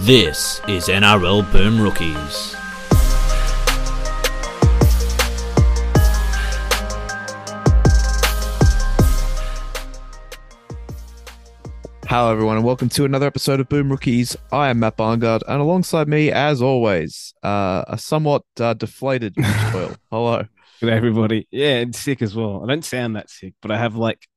This is NRL Boom Rookies. Hello, everyone, and welcome to another episode of Boom Rookies. I am Matt Barngard, and alongside me, as always, uh, a somewhat uh, deflated Doyle. Hello. Good everybody. Yeah, and sick as well. I don't sound that sick, but I have like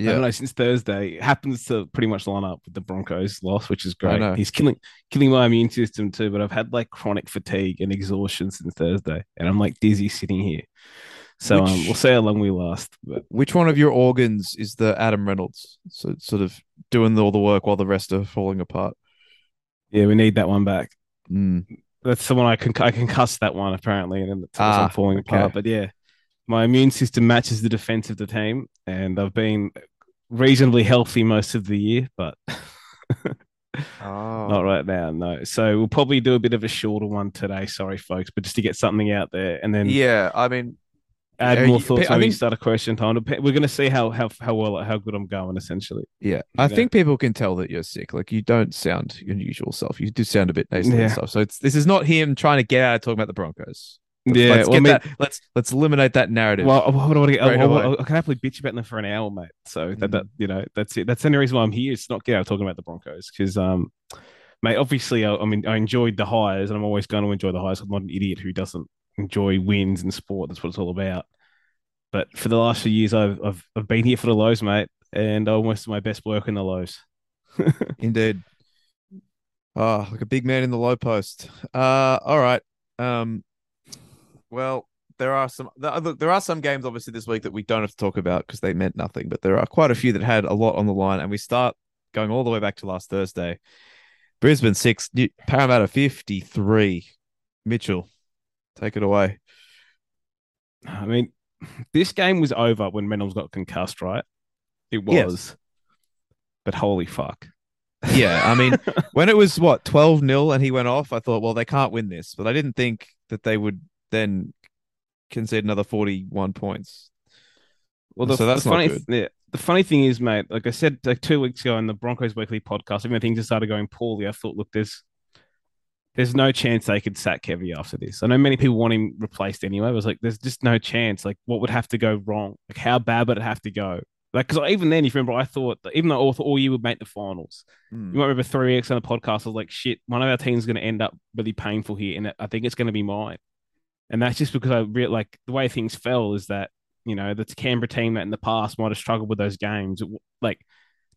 I don't know since Thursday. It happens to pretty much line up with the Broncos loss, which is great. He's killing killing my immune system too. But I've had like chronic fatigue and exhaustion since Thursday, and I'm like dizzy sitting here. So um, we'll see how long we last. But Which one of your organs is the Adam Reynolds? So sort of doing all the work while the rest are falling apart. yeah, we need that one back. Mm. That's the one I can I can cuss that one apparently, and then it's Ah, I'm falling apart. But yeah, my immune system matches the defense of the team, and I've been reasonably healthy most of the year, but Oh. not right now. No, so we'll probably do a bit of a shorter one today. Sorry, folks, but just to get something out there, and then Yeah, I mean, add yeah, more thoughts. I think- start a question time. We're gonna see how how how well how good I'm going. Essentially, yeah, I Yeah. think people can tell that you're sick. Like you don't sound your usual self. You do sound a bit nasally and Yeah. stuff. So it's this is not him trying to get out of talking about the Broncos. Let's, yeah. let's well, get I mean- that. Let's let's eliminate that narrative. Well, I, I, I. I can happily bitch about them for an hour, mate. So that, Mm. that you know, that's it. That's the only reason why I'm here. It's not get out talking about the Broncos because, um, mate, obviously, I, I mean, I enjoyed the highs, and I'm always going to enjoy the highs. I'm not an idiot who doesn't enjoy wins and sport. That's what it's all about. But for the last few years, I've I've, I've been here for the lows, mate, and I almost do my best work in the lows. Indeed. Oh, like a big man in the low post. Uh, all right. Um, well, there are some. Look, there are some games obviously this week that we don't have to talk about because they meant nothing. But there are quite a few that had a lot on the line, and we start going all the way back to last Thursday. Brisbane six, New- Parramatta fifty three. Mitchell, take it away. I mean, this game was over when Reynolds got concussed, right? It Yes. was. But holy fuck. Yeah, I mean, when it was what 12 0 and he went off, I thought, well, they can't win this, but I didn't think that they would then concede another 41 points. Well, the, So that's the funny, yeah, the funny thing is, mate. Like I said, like two weeks ago in the Broncos Weekly podcast, even when things just started going poorly, I thought, look, there's there's no chance they could sack Kevy after this. I know many people want him replaced anyway. I was like, there's just no chance. Like, what would have to go wrong? Like, how bad would it have to go? Like, because even then, if you remember, I thought that even though all, all year would make the finals, Hmm. you might remember three weeks on the podcast. I was like, shit, one of our teams is going to end up really painful here, and I think it's going to be mine. And that's just because I re- like the way things fell is that you know the Canberra team that in the past might have struggled with those games, like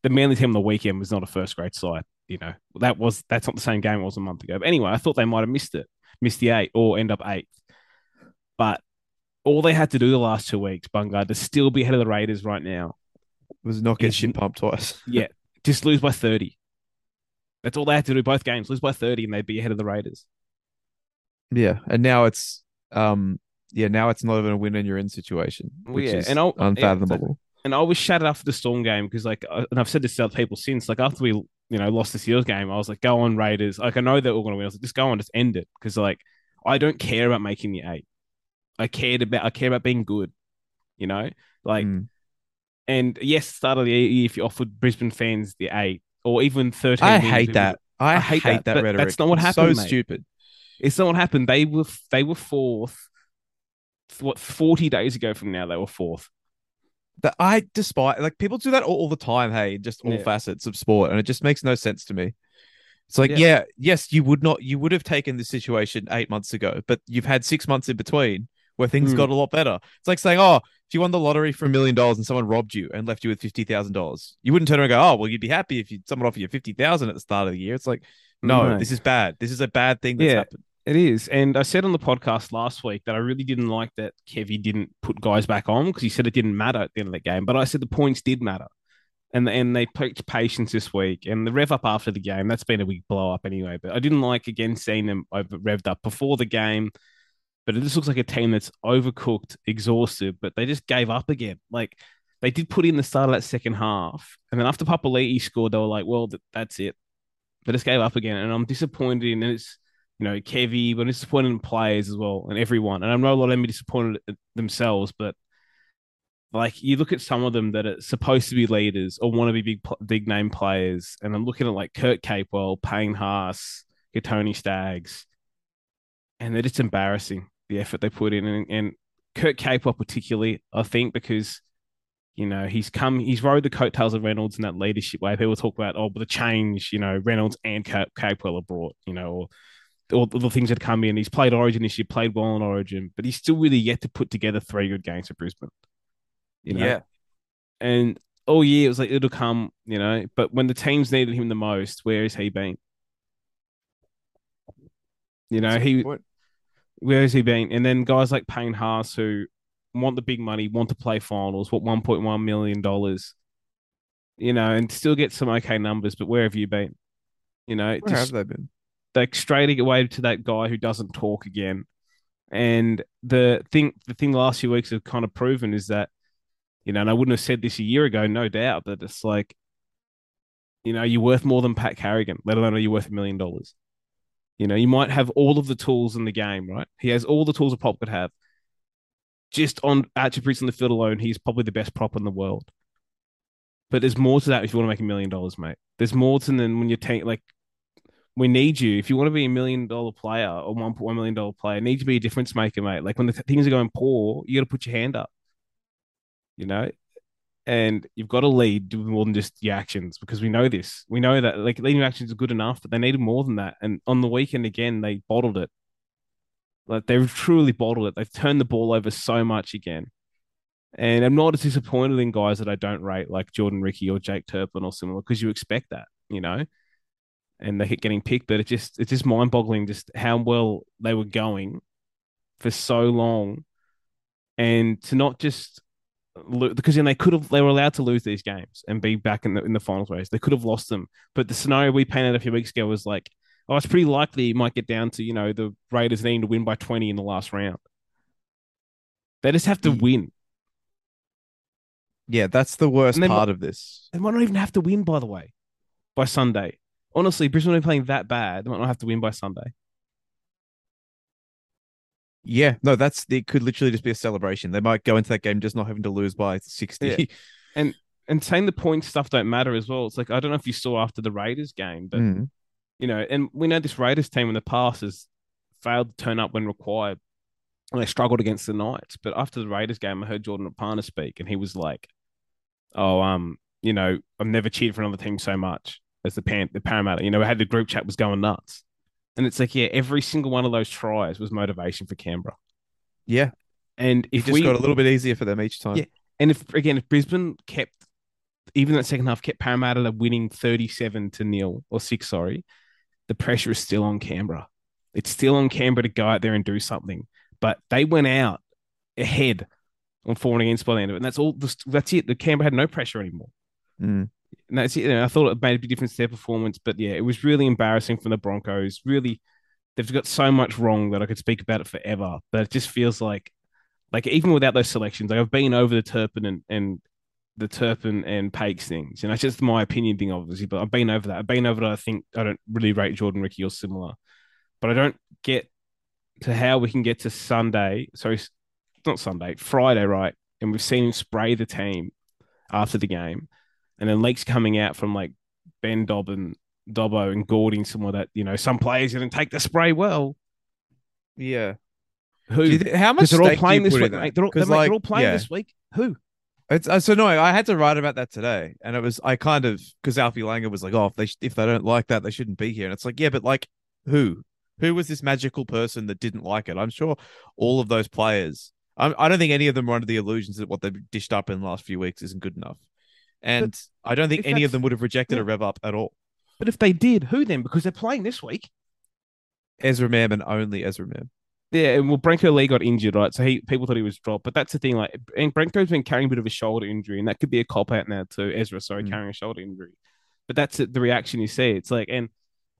the Manly team on the weekend was not a first grade side. You know that was that's not the same game it was a month ago. But anyway, I thought they might have missed it, missed the eight, or end up eighth. But all they had to do the last two weeks, Bungard, to still be ahead of the Raiders right now, was not get shit pumped twice. yeah, just lose by 30. That's all they had to do both games, lose by 30, and they'd be ahead of the Raiders. Yeah, and now it's um yeah now it's not even a win and you're in situation, which yeah, is and I'll- yeah, unfathomable. And I was shattered after the Storm game because, like, and I've said this to other people since, like, after we, you know, lost the Seals game, I was like, go on, Raiders. Like, I know they're all going to win. I was like, just go on, just end it. Because, like, I don't care about making the eight. I cared about, I care about being good, you know? Like, Mm. and yes, start of the year, if you offered Brisbane fans the eight or even 13. I hate that. I, I hate, hate that, that, rhetoric. that's not what happened, So mate. stupid. It's not what happened. They were, they were fourth. What, 40 days ago from now, they were fourth. That I despise like people do that all, all the time. Hey, just all Yeah. facets of sport, and it just makes no sense to me. It's like, Yeah. yeah. yes, you would not, you would have taken this situation eight months ago, but you've had six months in between where things Hmm. got a lot better. It's like saying, oh, if you won the lottery for a million dollars and someone robbed you and left you with fifty thousand dollars, you wouldn't turn around and go, oh, well, you'd be happy if you someone offered you fifty thousand at the start of the year. It's like, no, No. this is bad. This is a bad thing that's Yeah. happened. It is. And I said on the podcast last week that I really didn't like that Kevy didn't put guys back on because he said it didn't matter at the end of the game. But I said the points did matter. And and they picked patience this week. And the rev up after the game, that's been a big blow up anyway. But I didn't like again seeing them over revved up before the game. But it just looks like a team that's overcooked, exhausted, but they just gave up again. Like they did put in the start of that second half. And then after Papali'i scored, they were like, well, th- that's it. They just gave up again. And I'm disappointed in it's you know, Kevy, but I'm disappointed in players as well and everyone. And I know a lot of them are disappointed themselves, but like you look at some of them that are supposed to be leaders or want to be big, big name players, and I'm looking at like Kurt Capewell, Payne Haas, Tony Staggs, and they're just embarrassing the effort they put in. And, and Kurt Capewell particularly, I think, because you know he's come, he's rode the coattails of Reynolds in that leadership way. People talk about oh, but the change, you know, Reynolds and Capewell are brought, you know, or all the things that come in. He's played Origin this year, played well in Origin, but he's still really yet to put together three good games for Brisbane. You know? Yeah. And all year it was like it'll come, you know. But when the teams needed him the most, where has he been? You know, he point. where has he been? And then guys like Payne Haas who want the big money, want to play finals, what one point one million dollars, you know, and still get some okay numbers. But where have you been? You know, Where have they been? Like straight away to that guy who doesn't talk again. And the thing, the thing the last few weeks have kind of proven is that, you know, and I wouldn't have said this a year ago, no doubt, that it's like, you know, you're worth more than Pat Carrigan, let alone are you worth a million dollars. You know, you might have all of the tools in the game, right? He has all the tools a prop could have. Just on attributes in the field alone, he's probably the best prop in the world. But there's more to that if you want to make a million dollars, mate. There's more to than when you're taking like we need you. If you want to be a million dollar player or one point one million dollar player, need to be a difference maker, mate. Like when the th- things are going poor, you got to put your hand up. You know, and you've got to lead do more than just your actions because we know this. We know that like leading actions are good enough, but they needed more than that. And on the weekend again, they bottled it. Like they've truly bottled it. They've turned the ball over so much again. And I'm not as disappointed in guys that I don't rate, like Jordan Riki or Jake Turpin or similar, because you expect that, you know and they keep getting picked. But it just it's just mind boggling just how well they were going for so long, and to not just lo- because then they could have they were allowed to lose these games and be back in the in the finals race. They could have lost them, but the scenario we painted a few weeks ago was like, oh, it's pretty likely it might get down to you know the Raiders needing to win by twenty in the last round. They just have to win. Yeah, that's the worst part of this. They might not even have to win, by the way, by Sunday. Honestly, Brisbane are playing that bad. They might not have to win by Sunday. Yeah, no, that's it. Could literally just be a celebration. They might go into that game just not having to lose by sixty. Yeah. and saying the point stuff don't matter as well. It's like I don't know if you saw after the Raiders game, but Mm. you know, and we know this Raiders team in the past has failed to turn up when required. And they struggled against the Knights. But after the Raiders game, I heard Jordan Rapana speak, and he was like, "Oh, um, you know, I've never cheered for another team so much as the Pan- the Parramatta. You know, we had the group chat was going nuts." And it's like, yeah, every single one of those tries was motivation for Canberra. Yeah, And it just we got a little bit easier for them each time. Yeah. And if again, if Brisbane kept even that second half kept Parramatta winning 37 to nil or six, sorry, the pressure is still on Canberra. It's still on Canberra to go out there and do something. But they went out ahead on four and against by the end of it. And that's all that's it. The Canberra had no pressure anymore. Mm. And that's it. I thought it made a big difference to their performance. But yeah, it was really embarrassing from the Broncos. Really, they've got so much wrong that I could speak about it forever. But it just feels like like even without those selections, like I've been over the Turpin and, and the Turpin and Paix things, and that's just my opinion thing, obviously. But I've been over that. I've been over that. I think I don't really rate Jordan Riki or similar, but I don't get to how we can get to Sunday. Sorry, not Sunday, Friday, right? And we've seen him spray the team after the game, and then leaks coming out from like Ben Dobbin, Dobbo, and Gordon, somewhere that you know some players didn't take the spray well. Yeah. Who? Do you how much they're all playing this week, mate. They're all, they're, like, they're all playing yeah. this week. Who? It's uh, so annoying. I had to write about that today, and it was I kind of because Alfie Langer was like, "Oh, if they sh- if they don't like that, they shouldn't be here." And it's like, yeah, but like, who? Who was this magical person that didn't like it? I'm sure all of those players. I, I don't think any of them were under the illusions that what they've dished up in the last few weeks isn't good enough, and I don't think any of them would have rejected yeah. a rev up at all. But if they did, who then? Because they're playing this week. Ezra Mam and only Ezra Mam. Yeah, and well, Brenko Lee got injured, right? So he people thought he was dropped, but that's the thing. Like, and Brenko's been carrying a bit of a shoulder injury, and that could be a cop out now too. Ezra, sorry, Mm. carrying a shoulder injury, but that's the reaction you see. It's like, and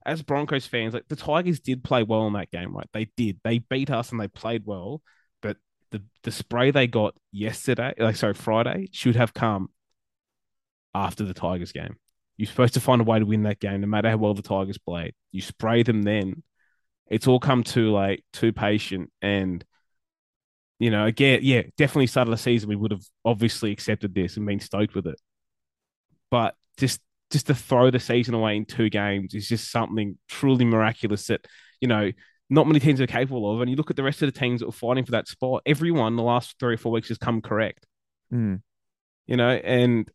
as Broncos fans, like the Tigers did play well in that game, right? They did. They beat us and they played well, but the the spray they got yesterday, like sorry, Friday, should have come after the Tigers game. You're supposed to find a way to win that game, no matter how well the Tigers played. You spray them then. It's all come too late, too patient, and you know, again, yeah, definitely start of the season. We would have obviously accepted this and been stoked with it, but just just to throw the season away in two games is just something truly miraculous that you know not many teams are capable of. And you look at the rest of the teams that were fighting for that spot, everyone the last three or four weeks has come correct. Mm. You know, and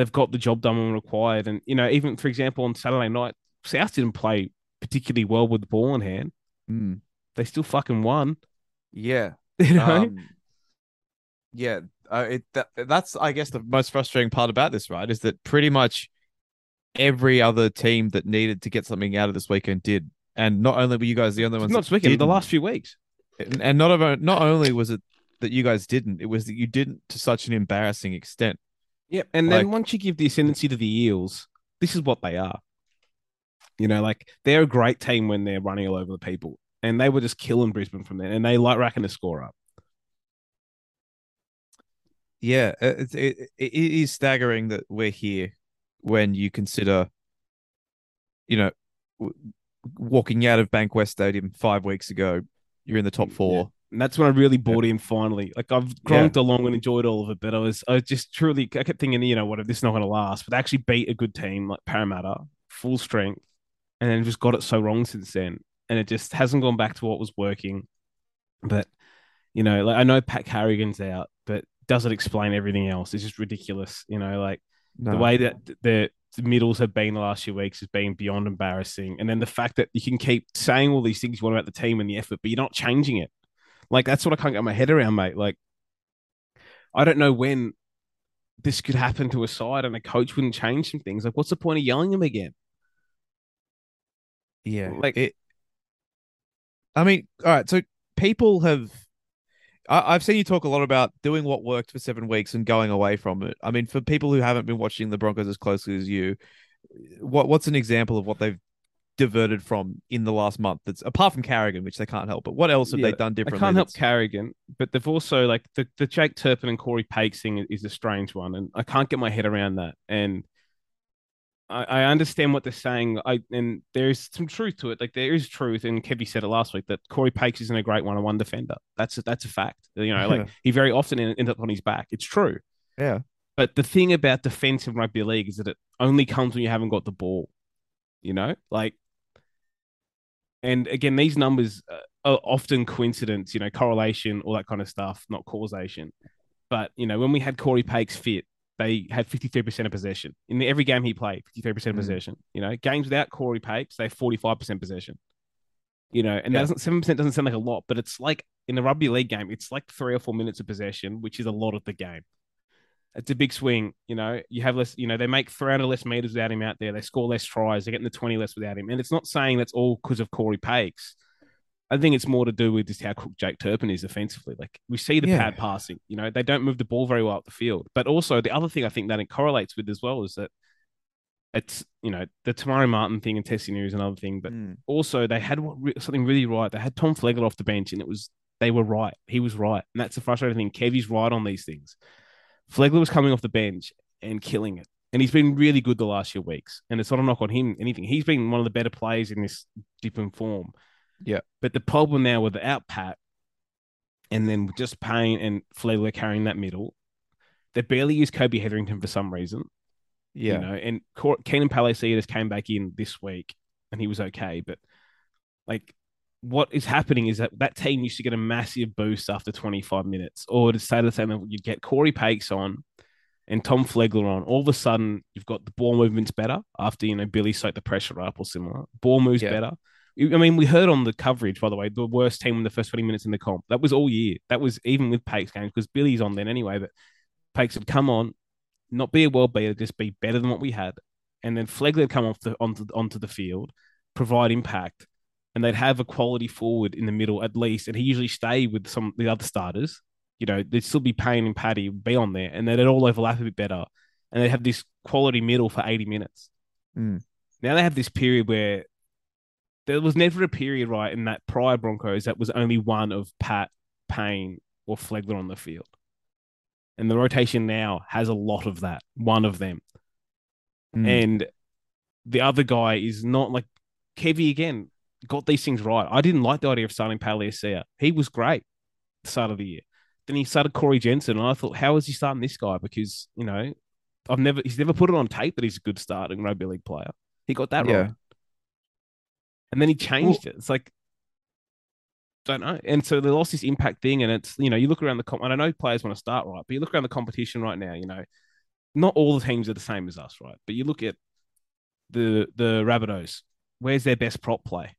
they've got the job done when required. And you know, even for example, on Saturday night, South didn't play particularly well with the ball in hand. Mm. They still fucking won. Yeah. You know, Um, yeah. Uh, it that, that's I guess the most frustrating part about this, right? Is that pretty much every other team that needed to get something out of this weekend did, and not only were you guys the only ones not this weekend, the last few weeks. and and not not only was it that you guys didn't, it was that you didn't to such an embarrassing extent. Yep. And then Like- once you give the ascendancy to the Eels, this is what they are. You know, like they're a great team when they're running all over the people. And they were just killing Brisbane from there. And they like racking the score up. Yeah, uh, it, it, it is staggering that we're here when you consider, you know, w- walking out of Bankwest Stadium five weeks ago, you're in the top four. And that's when I really bought in finally. Like I've gronked along and enjoyed all of it, but I was I was just truly I kept thinking, you know, what if this is not gonna last? But they actually beat a good team like Parramatta, full strength, and then just got it so wrong since then. And it just hasn't gone back to what was working. But you know, like I know Pat Carrigan's out, but does it explain everything else? It's just ridiculous. You know, like No. the way that the, the middles have been the last few weeks has been beyond embarrassing. And then the fact that you can keep saying all these things you want about the team and the effort, but you're not changing it. Like that's what I can't get my head around, mate. Like I don't know when this could happen to a side and a coach wouldn't change some things. Like, what's the point of yelling him again? Yeah, Like- it. I mean, all right. So people have. I, I've seen you talk a lot about doing what worked for seven weeks and going away from it. I mean, for people who haven't been watching the Broncos as closely as you, what what's an example of what they've diverted from in the last month? That's apart from Carrigan, which they can't help. But what else have Yeah, they done differently? I can't help that's- Carrigan, but they've also like the, the Jake Turpin and Corey Paix thing is a strange one, and I can't get my head around that. And I, I understand what they're saying. I and there's some truth to it. Like there is truth, and Kevy said it last week that Corey Paix isn't a great one-on-one defender. That's a, that's a fact. You know, like he very often en- ends up on his back. It's true. Yeah. But the thing about defense in rugby league is that it only comes when you haven't got the ball. You know, like, and again, these numbers uh, are often coincidence. You know, correlation, all that kind of stuff, not causation. But you know, when we had Corey Paix fit, they had fifty three percent of possession in every game he played. Fifty three percent Mm. possession. You know, games without Corey Paix, they have forty five percent possession. You know, and Yeah. that doesn't seven percent doesn't sound like a lot, but it's like in a rugby league game, it's like three or four minutes of possession, which is a lot of the game. It's a big swing. You know, you have less, you know, they make 300 less meters without him out there. They score less tries. They're getting the 20 less without him. And it's not saying that's all because of Corey Paix. I think it's more to do with just how cooked Jake Turpin is offensively. Like we see the Yeah. pad passing, you know, they don't move the ball very well up the field. But also the other thing I think that it correlates with as well is that it's, you know, the Te Maire Martin thing and testing is another thing. But Mm. also they had something really right. They had Tom Flegler off the bench, and it was they were right. He was right, and that's the frustrating thing. Kevy's right on these things. Flegler was coming off the bench and killing it, and he's been really good the last few weeks. And it's not a knock on him, anything. He's been one of the better players in this different form. Yeah. But the problem now with without Pat, and then just Payne and Flegler carrying that middle, they barely use Kobe Hetherington for some reason. Yeah. You know, and Keenan Palasia came back in this week and he was okay. But like, what is happening is that that team used to get a massive boost after 25 minutes, or to say the same, you'd get Corey Paix on and Tom Flegler on. All of a sudden, you've got the ball movements better after, you know, Billy soaked the pressure up or similar. Ball moves Yeah. better. I mean, we heard on the coverage, by the way, the worst team in the first 20 minutes in the comp. That was all year. That was even with Paix games because Billy's on then anyway. But Paix would come on, not be a world beater, just be better than what we had. And then Flegler would come off the onto onto the field, provide impact, and they'd have a quality forward in the middle at least. And he usually stay with some of the other starters. You know, they'd still be Payne and Paddy be on there, and they'd all overlap a bit better. And they'd have this quality middle for 80 minutes. Mm. Now they have this period where there was never a period, right, in that prior Broncos that was only one of Pat, Payne, or Flegler on the field. And the rotation now has a lot of that, one of them. Mm. And the other guy is not like Kevy again, got these things right. I didn't like the idea of starting Palasia. He was great at the start of the year. Then he started Corey Jensen, and I thought, how is he starting this guy? Because, you know, I've never he's never put it on tape that he's a good starting rugby league player. He got that Yeah. right. And then he changed it. It's like don't know. And so they lost this impact thing, and it's you know, you look around the comp and I know players want to start right, but you look around the competition right now, you know, not all the teams are the same as us, right? But you look at the the Rabbitohs, where's their best prop play?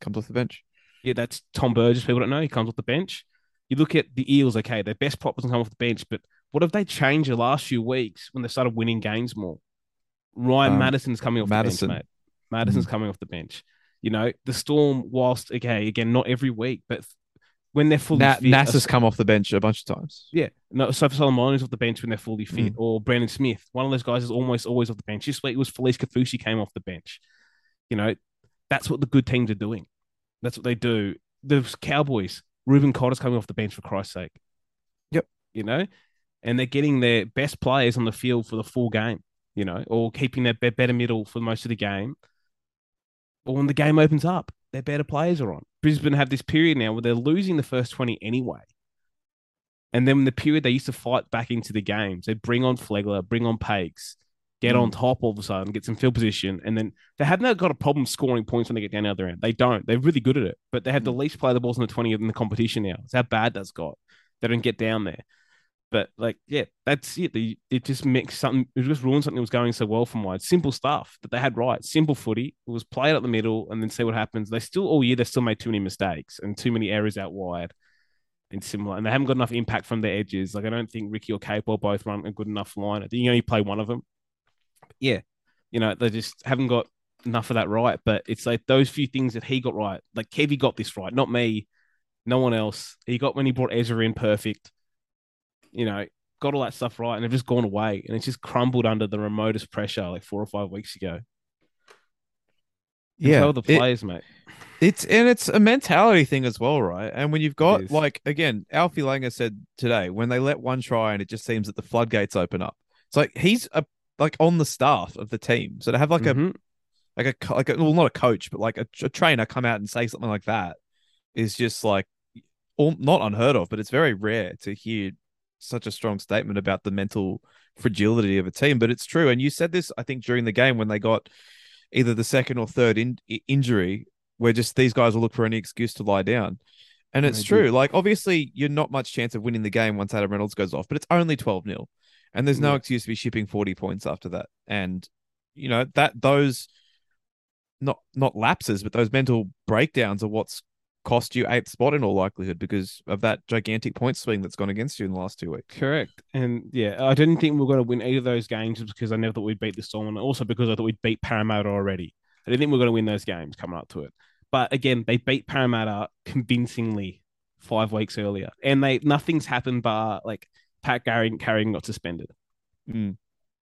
Comes off the bench. Yeah, that's Tom Burgess. People don't know. He comes off the bench. You look at the Eels, okay, their best prop doesn't come off the bench, but what have they changed the last few weeks when they started winning games more? Ryan Um, Matterson's coming off Matterson. the bench, mate. Matterson's coming off the bench. You know, the Storm, whilst, okay, again, not every week, but when they're fully Na- fit, NASA's come off the bench a bunch of times. yeah, no, so for Solomon is off the bench when they're fully fit, Mm. or Brandon Smith. One of those guys is almost always off the bench. This week it was Felise Kaufusi came off the bench. You know, that's what the good teams are doing. That's what they do. The Cowboys, Reuben Cotter's coming off the bench for Christ's sake. Yep. You know, and they're getting their best players on the field for the full game. You know, or keeping their better middle for most of the game. Or when the game opens up, their better players are on. Brisbane have this period now where they're losing the first twenty anyway. And then the period they used to fight back into the games, they bring on Flegler, bring on Paix, get Mm. on top all of a sudden, get some field position, and then they have not got a problem scoring points when they get down the other end. They don't. They're really good at it, but they have the least play the balls in the twenty in the competition now. It's how bad that's got. They don't get down there. But like, yeah, that's it. They, it just makes something. It just ruined something that was going so well from wide. Simple stuff that they had right. Simple footy. It was played up the middle and then see what happens. They still all year they still made too many mistakes and too many errors out wide and similar. And they haven't got enough impact from their edges. Like I don't think Riki or Cape or both run a good enough line. I think you only play one of them. Yeah, you know they just haven't got enough of that right. But it's like those few things that he got right. Like Kevy got this right, not me, no one else. He got when he brought Ezra in perfect. You know, got all that stuff right, and they've just gone away, and it's just crumbled under the remotest pressure like four or five weeks ago. Yeah, tell the it- players, mate. It's and it's a mentality thing as well, right? And when you've got like again, Alfie Langer said today, when they let one try and it just seems that the floodgates open up. It's like he's a like on the staff of the team, so to have like a Mhm. like a like a, well not a coach, but like a, a trainer come out and say something like that is just like all, not unheard of, but it's very rare to hear such a strong statement about the mental fragility of a team. But it's true, and you said this I think during the game when they got either the second or third in, injury, where just these guys will look for any excuse to lie down. And it's They true. Like, obviously, you're not much chance of winning the game once Adam Reynolds goes off, but it's only 12 0. And there's no excuse to be shipping 40 points after that. And, you know, that those not not lapses, but those mental breakdowns are what's cost you eighth spot in all likelihood because of that gigantic point swing that's gone against you in the last two weeks. Correct. And yeah, I didn't think we were going to win either of those games because I never thought we'd beat the Storm, and also because I thought we'd beat Parramatta already. I didn't think we were going to win those games coming up to it. But again, they beat Parramatta convincingly five weeks earlier, and they nothing's happened but like Pat Gary Carrigan got suspended. Mm.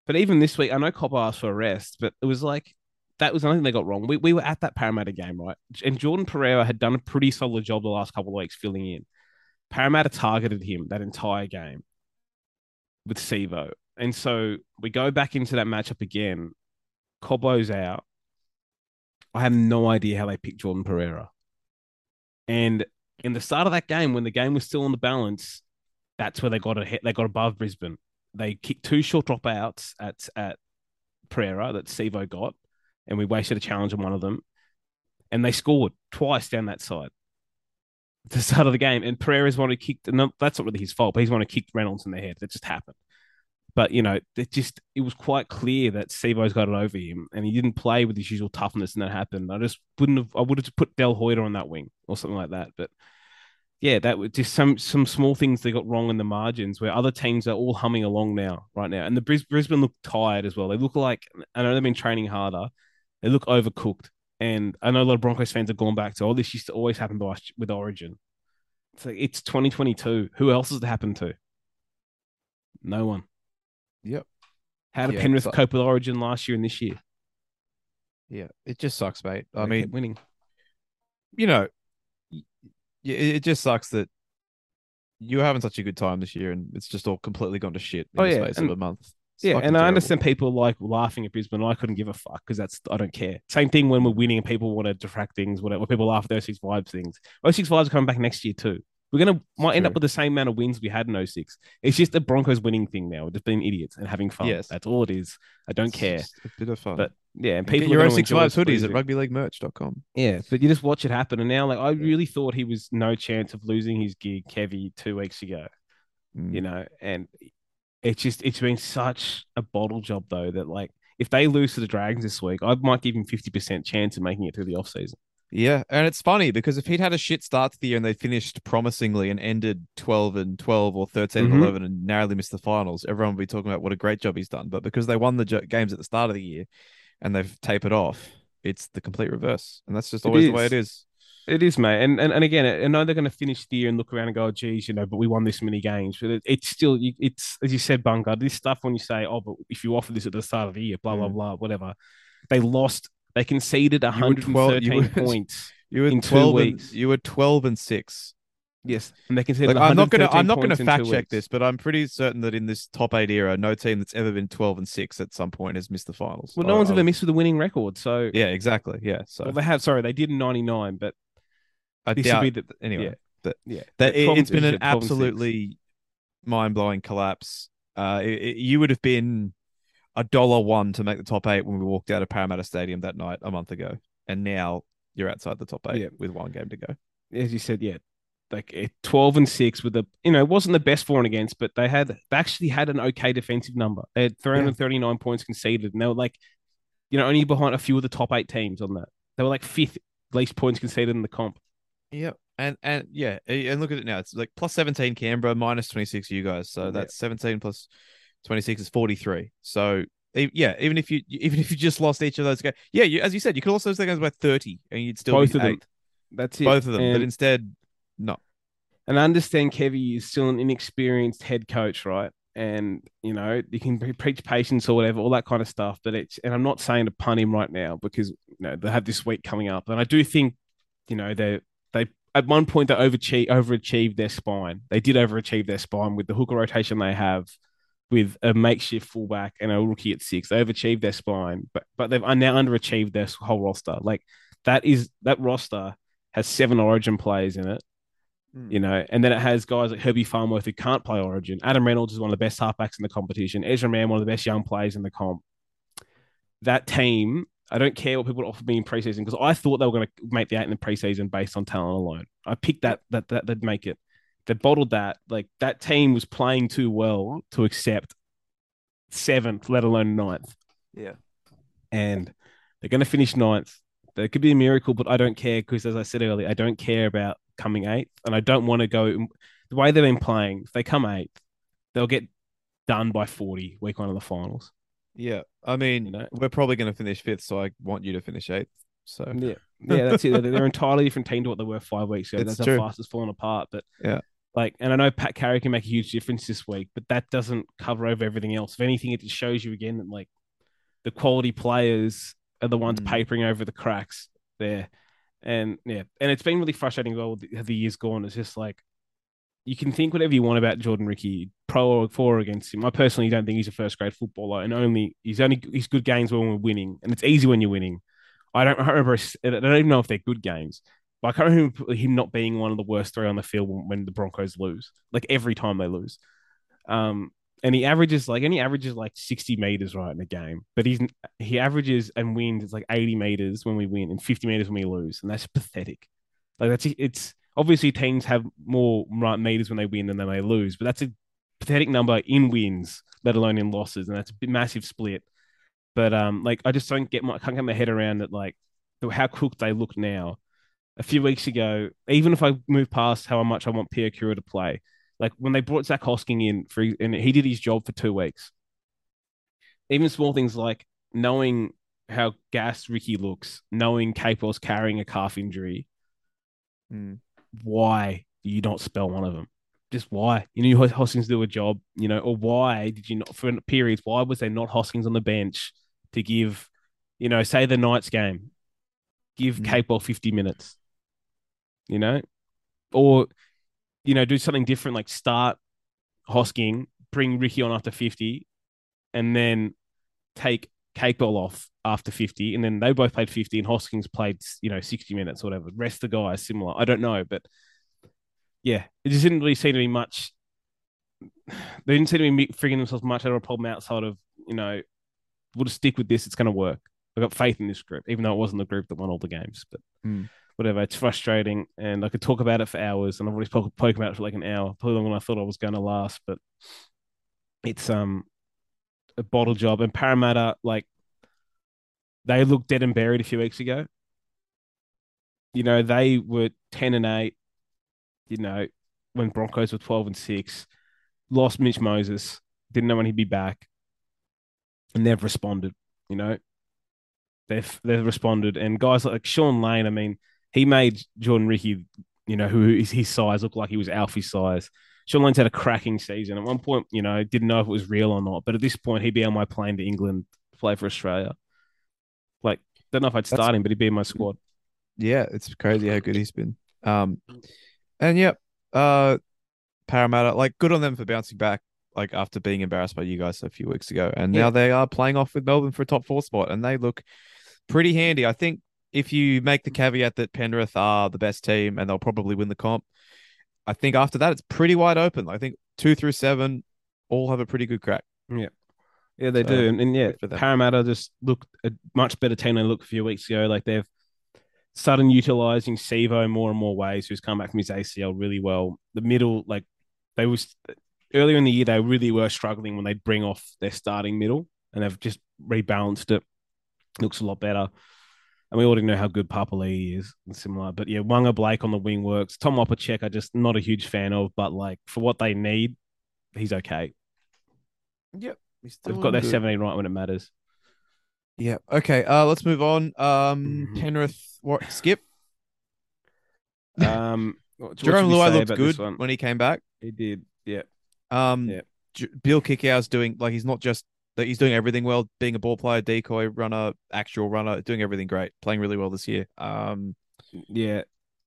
But even this week, I know Cobbo asked for a rest, but it was like that was nothing they got wrong. We, we were at that Parramatta game, right? And Jordan Pereira had done a pretty solid job the last couple of weeks filling in. Parramatta targeted him that entire game with Sivo. And so we go back into that matchup again. Cobbo's out. I have no idea how they picked Jordan Pereira. And in the start of that game, when the game was still on the balance, that's where they got ahead. They got above Brisbane. They kicked two short dropouts at at Pereira that Sivo got, and we wasted a challenge on one of them. And they scored twice down that side at the start of the game. And Pereira's one who kicked. No, that's not really his fault, but he's one who kicked Reynolds in the head. That just happened. But you know, it just it was quite clear that Sivo's got it over him, and he didn't play with his usual toughness, and that happened. I just wouldn't have. I would have put Del Hoeter on that wing or something like that. But yeah, that was just some some small things they got wrong in the margins where other teams are all humming along now, right now. And the Bris- Brisbane look tired as well. They look like I know they've been training harder. They look overcooked, and I know a lot of Broncos fans have gone back to, oh, this used to always happen to us with Origin. It's like it's 2022. Who else has it happened to? No one. Yep. How did Yeah, Penrith cope with Origin last year and this year? Yeah, it just sucks, mate. I They mean, winning. you know, it it just sucks that you're having such a good time this year and it's just all completely gone to shit in Oh, the yeah, space and- of a month. It's Yeah, and I understand people like laughing at Brisbane. I couldn't give a fuck because that's I don't care. Same thing when we're winning and people want to distract things, whatever. People laugh at those six vibes things. Those six vibes are coming back next year too. We're gonna might end up with the same amount of wins we had in 06. It's just the Broncos winning thing now. We're just being idiots and having fun. Yes. That's all it is. I don't It's care. a bit of fun. But yeah, and Get people your are own gonna six enjoy five hoodies at rugbyleaguemerch.com. Yeah, but you just watch it happen. And now, like, I really thought he was no chance of losing his gig, Kevy, two weeks ago. Mm. You know, and it's just it's been such a bottle job though that like if they lose to the Dragons this week, I might give him fifty percent chance of making it through the off season. Yeah, and it's funny because if he'd had a shit start to the year and they finished promisingly and ended 12 and 12 or 13 Mhm. and 11 and narrowly missed the finals, everyone would be talking about what a great job he's done. But because they won the jo- games at the start of the year and they've tapered off, it's the complete reverse. And that's just always the way it is. It is, mate. And and, and again, I know they're going to finish the year and look around and go, oh, geez, you know, but we won this many games. But it, it's still, it's as you said, Bunker. This stuff when you say, oh, but if you offer this at the start of the year, blah blah Mm. blah, whatever. They lost. They conceded were 12 you 113 were- points. You were In two 12 and, weeks. you were 12 and 6. Yes, and they conceded. Like, I'm not going to I'm not going to fact check weeks. this, but I'm pretty certain that in this top 8 era, no team that's ever been 12 and 6 at some point has missed the finals. Well, no I- one's I ever missed with a winning record. So Yeah, exactly. Yeah, so well, they have. Sorry, they did in '99, but I this doubt will be the anyway. yeah. that- yeah. that it, 12 it's been an said, 12 and six. absolutely mind-blowing collapse uh it- it- you would have been a dollar one to make the top eight when we walked out of parramatta stadium that night a month ago and now you're outside the top eight Yeah. with one game to go as you said, yeah, like eh, 12 and 6 with the, you know, it wasn't the best for and against, but they had, they actually had an okay defensive number. They had 339 points conceded, and they were like, you know, only behind a few of the top eight teams on that. They were like fifth least points conceded in the comp. Yep. And and yeah, and look at it now. It's like plus 17 Canberra, minus 26 you guys. So Yeah. that's 17 plus 26 is 43. So yeah, even if you even if you just lost each of those games, yeah, you, as you said, you could also those games by 30 and you'd still Both be of them. That's it. Both of them. And, but instead, no. and I understand Kevy is still an inexperienced head coach, right? And you know, you can preach patience or whatever, all that kind of stuff. But it's, and I'm not saying to pun him right now because you know they have this week coming up, and I do think, you know, they they at one point they overachieved overachieved their spine. They did overachieve their spine with the hooker rotation they have, with a makeshift fullback and a rookie at six. They overachieved their spine, but but they've now underachieved their whole roster. Like that is that roster has seven Origin players in it hmm. you know, and then it has guys like Herbie Farnworth who can't play Origin. Adam Reynolds is one of the best halfbacks in the competition. Ezra Mam, one of the best young players in the comp. That team, I don't care what people offer me in preseason because I thought they were going to make the eight in the preseason based on talent alone. I picked that that that they'd make it. They bottled that. Like that team was playing too well to accept seventh, let alone ninth. Yeah. And they're going to finish ninth. There could be a miracle, but I don't care because, as I said earlier, I don't care about coming eighth, and I don't want to go the way they've been playing. If they come eighth, they'll get done by forty week one of the finals. Yeah. I mean, You know? we're probably going to finish fifth, so I want you to finish eighth. So Yeah, yeah, that's it. They're, entirely different team to what they were five weeks ago. It's that's true. how fast it's fallen apart. But Yeah. Like, and I know Pat Carey can make a huge difference this week, but that doesn't cover over everything else. If anything, it just shows you again that like the quality players are the ones Mm. papering over the cracks there. And yeah, and it's been really frustrating as well with the, the years gone. It's just like you can think whatever you want about Jordan Riki, pro or for or against him. I personally don't think he's a first grade footballer, and only he's only he's good games when we're winning, and it's easy when you're winning. I don't, I don't remember. I don't even know if they're good games, but I can't remember him not being one of the worst three on the field when, the Broncos lose. Like every time they lose, um, and he averages like and he averages like sixty meters right in a game, but he's he averages and wins like eighty meters when we win and fifty meters when we lose, and that's pathetic. Like that's it's obviously teams have more right meters when they win than they may lose, but that's a pathetic number in wins, let alone in losses, and that's a massive split. But um, like I just don't get my I can't get my head around it. Like how cooked they look now. A few weeks ago, even if I move past how much I want Pierre Cura to play, like when they brought Zach Hosking in for and he did his job for two weeks. Even small things like knowing how gassed Riki looks, knowing Capel's carrying a calf injury, Mm. why do you not spell one of them? Just why? You knew Hoskins do a job, you know, or why did you not for periods? Why was there not Hoskins on the bench to give, you know, say the Knights game, give Mm. Capewell 50 minutes, you know, or, you know, do something different like start Hosking, bring Riki on after 50, and then take Capewell off after 50, and then they both played 50, and Hoskins played, you know, 60 minutes or whatever. Rest the guys similar. I don't know, but yeah, it just didn't really seem to be much. They didn't seem to be figuring themselves much out of a problem outside of you know, we'll just stick with this. It's going to work. I've got faith in this group, even though it wasn't the group that won all the games. But Hmm. Whatever, it's frustrating, and I could talk about it for hours, and I've already spoken spoken about it for like an hour, probably longer than I thought I was going to last. But it's um a bottle job, and Parramatta like they looked dead and buried a few weeks ago. You know, they were ten and eight. You know, when Broncos were twelve and six, lost Mitch Moses, didn't know when he'd be back, and they've responded. You know, they've they've responded, and guys like Shaun Lane. I mean, he made Jordan Riki, you know, who is his size, look like he was Alfie size. Shaun Lane's had a cracking season. At one point, you know, didn't know if it was real or not, but at this point, he'd be on my plane to England to play for Australia. Like, don't know if I'd That's- start him, but he'd be in my squad. Yeah, it's crazy how good he's been. Um, and yep, uh, Parramatta, like good on them for bouncing back, like after being embarrassed by you guys a few weeks ago, and Yeah. now they are playing off with Melbourne for a top four spot, and they look pretty handy. I think if you make the caveat that Penrith are the best team and they'll probably win the comp, I think after that it's pretty wide open. I think two through seven all have a pretty good crack. Yeah, Yeah, they So, do, and, and yeah, good for them. Parramatta just looked a much better team than they looked a few weeks ago. Like they've started utilizing Sivo more and more ways, who's come back from his ACL really well. The middle, like they was earlier in the year, they really were struggling when they bring off their starting middle, and they've just rebalanced it. Looks a lot better. And we already know how good Papali is and similar. But yeah, Waqa Blake on the wing works. Tom Opacic, I just not a huge fan of, but like for what they need, he's okay. Yep, he's They've got their 17 right when it matters. Yeah. Okay. Uh, let's move on. Um, Mhm. Penrith. What? Skip. Um, what Jarome Luai looked good when he came back. He did, yeah. Um, Yeah. J- Bill Kikau's doing like he's not just that he's doing everything well, being a ball player, decoy runner, actual runner, doing everything great, playing really well this year. Um, Yeah.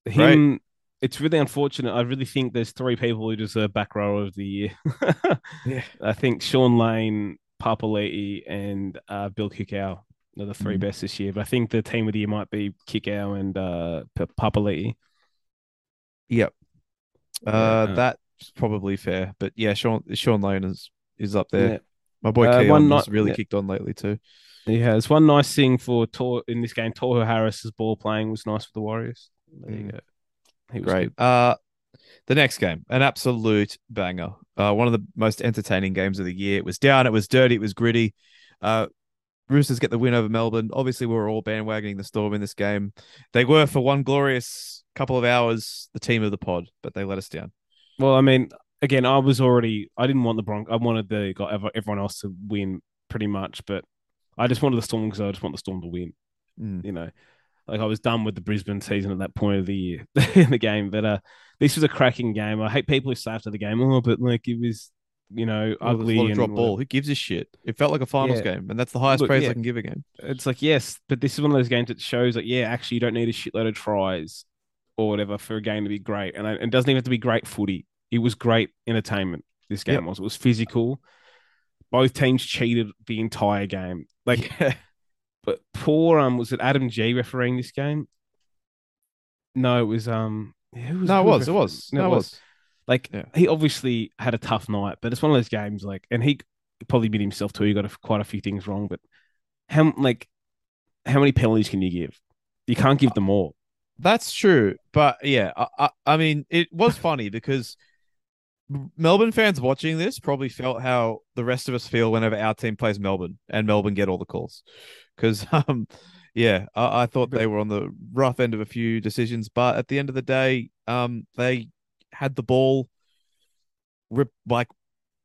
Him, it's really unfortunate. I really think there's three people who deserve back row of the year. Yeah. I think Shaun Lane, Papali'i, and uh, Bill Kikau are the 3 Mhm. best this year. But I think the team of the year might be Kikau and uh, Pa- Papali'i. yep. Uh, uh, that's probably fair, but yeah, Sean Shaun Lane is is up there. My boy Uh, Keon has really yeah. kicked on lately too. He has one nice thing for Tor in this game. Tohu Harris's ball playing was nice for the Warriors. There you Mm. go. He was Great. good. Uh, the next game, an absolute banger. Uh, one of the most entertaining games of the year. It was down, it was dirty, it was gritty. Uh, Roosters get the win over Melbourne. Obviously, we were all bandwagoning the Storm in this game. They were for one glorious couple of hours the team of the pod, but they let us down. Well, I mean, again, I was already. I didn't want the Bronx. I wanted the got everyone else to win pretty much, but I just wanted the Storm because I just want the Storm to win. Mm. You know, like I was done with the Brisbane season at that point of the year in the game. But uh, this was a cracking game. I hate people who say after the game, oh, but like it was, you know, Well, ugly a and drop whatever." ball. Who gives a shit? It felt like a finals Yeah. game, and that's the highest Look, praise yeah. I can give a game. It's like yes, but this is one of those games that shows like yeah, actually you don't need a shitload of tries or whatever for a game to be great, and it doesn't even have to be great footy. It was great entertainment. This game Yep. was. It was physical. Both teams cheated the entire game. Like, Yeah. but poor um, was it Adam Gee refereeing this game? No, it was um. Who was, No, it was. It was. No, it it was. was. Like Yeah. he obviously had a tough night, but it's one of those games. Like, and he probably admit himself too. He got a, quite a few things wrong, but how like how many penalties can you give? You can't give them all. That's true, but yeah, I, I, I mean, it was funny because Melbourne fans watching this probably felt how the rest of us feel whenever our team plays Melbourne and Melbourne get all the calls. Because, um, yeah, I, I thought they were on the rough end of a few decisions, but at the end of the day, um, they had the ball, rip like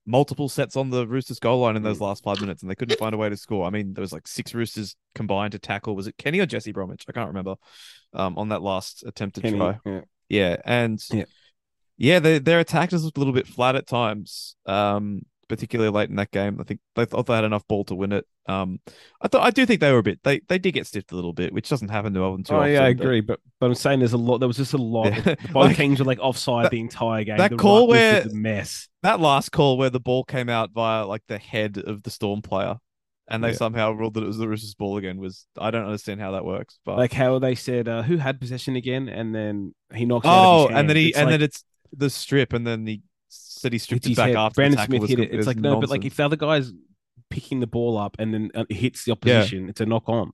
multiple sets on the Roosters goal line in those last five minutes, and they couldn't find a way to score. I mean, there was like six Roosters combined to tackle. Was it Kenny or Jesse Bromwich? I can't remember. Um, on that last attempted Kenny, try. yeah. Yeah, and Yeah. Yeah, their their attack just looked a little bit flat at times. Um, particularly late in that game. I think they thought they had enough ball to win it. Um, I thought I do think they were a bit. They they did get stiffed a little bit, which doesn't happen to Melbourne too Oh often. yeah, I agree. But but I'm saying there's a lot. There was just a lot. Yeah. Both Like, teams were like offside that- the entire game. that The call was where- mess. That last call where the ball came out via like the head of the Storm player, and they Yeah. somehow ruled that it was the Roosters' ball again. Was I don't understand how that works, but Like how they said, uh, who had possession again, and then he knocks. it out of oh, and then he It's and like- then it's the strip, and then the city stripped it back head. after Brandon the tackle Smith was hit it. It's like no, but like if the other guy's picking the ball up and then uh, hits the opposition, it's a knock on.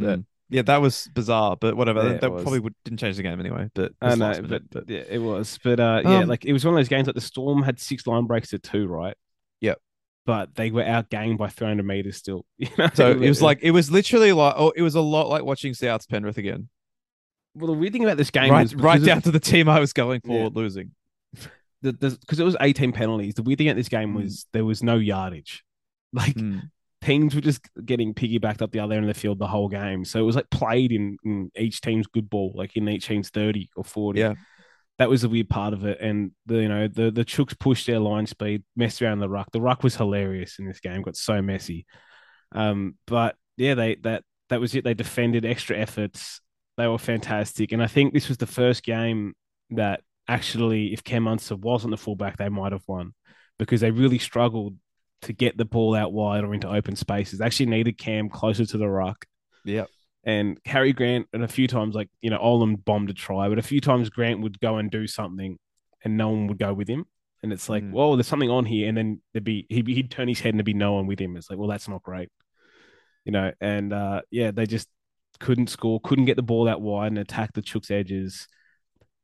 Mm. yeah, that was bizarre, but whatever. Yeah, that that probably would, didn't change the game anyway. But I know, last but, but yeah, it was. But uh, yeah, Um, like it was one of those games like the Storm had six line breaks at two, right? Yep. But they were outgained by 300 meters still. You know? so it was like it was literally like oh, it was a lot like watching South's Penrith again. Well, the weird thing about this game right, was right down of to the team I was going for Yeah. losing. because it was 18 penalties. The weird thing about this game Mm. was there was no yardage. Like Mm. teams were just getting piggybacked up the other end of the field the whole game. So it was like played in, in each team's good ball, like in each team's 30 or 40. Yeah. That was the weird part of it. And the you know, the the Chooks pushed their line speed, messed around the ruck. The ruck was hilarious in this game, got so messy. Um, but yeah, they that that was it. They defended extra efforts. They were fantastic. And I think this was the first game that actually, if Cam Munster wasn't the fullback, they might have won because they really struggled to get the ball out wide or into open spaces. They actually needed Cam closer to the ruck. Yep. And Harry Grant, and a few times, like, you know, Olam bombed a try, but a few times Grant would go and do something and no one would go with him. And it's like, Mm. whoa, there's something on here. And then there'd be, he'd, he'd turn his head and there'd be no one with him. It's like, well, that's not great. You know, and uh, yeah, they just couldn't score, couldn't get the ball out wide and attack the Chooks edges.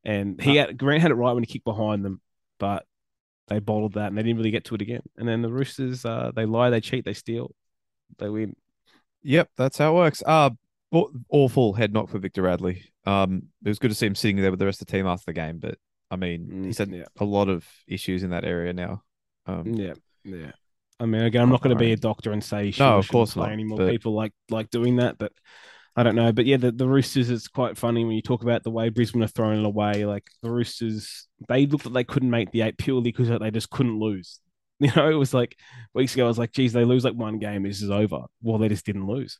And he had, Grant had it right when he kicked behind them, but they bottled that and they didn't really get to it again. And then the Roosters, uh, they lie, they cheat, they steal, they win. Yep, that's how it works. Uh awful head knock for Victor Radley. Um, it was good to see him sitting there with the rest of the team after the game, but I mean, Mm, he's had yeah. a lot of issues in that area now. Um, Yeah, yeah. I mean, again, I'm not going to be a doctor and say he should No, of course play not, anymore. but- People like like doing that, but I don't know. But yeah, the, the Roosters, it's quite funny when you talk about the way Brisbane are throwing it away. Like the Roosters, they looked like they couldn't make the eight purely because they just couldn't lose. You know, it was like weeks ago, I was like, geez, they lose like one game, this is over. Well, they just didn't lose.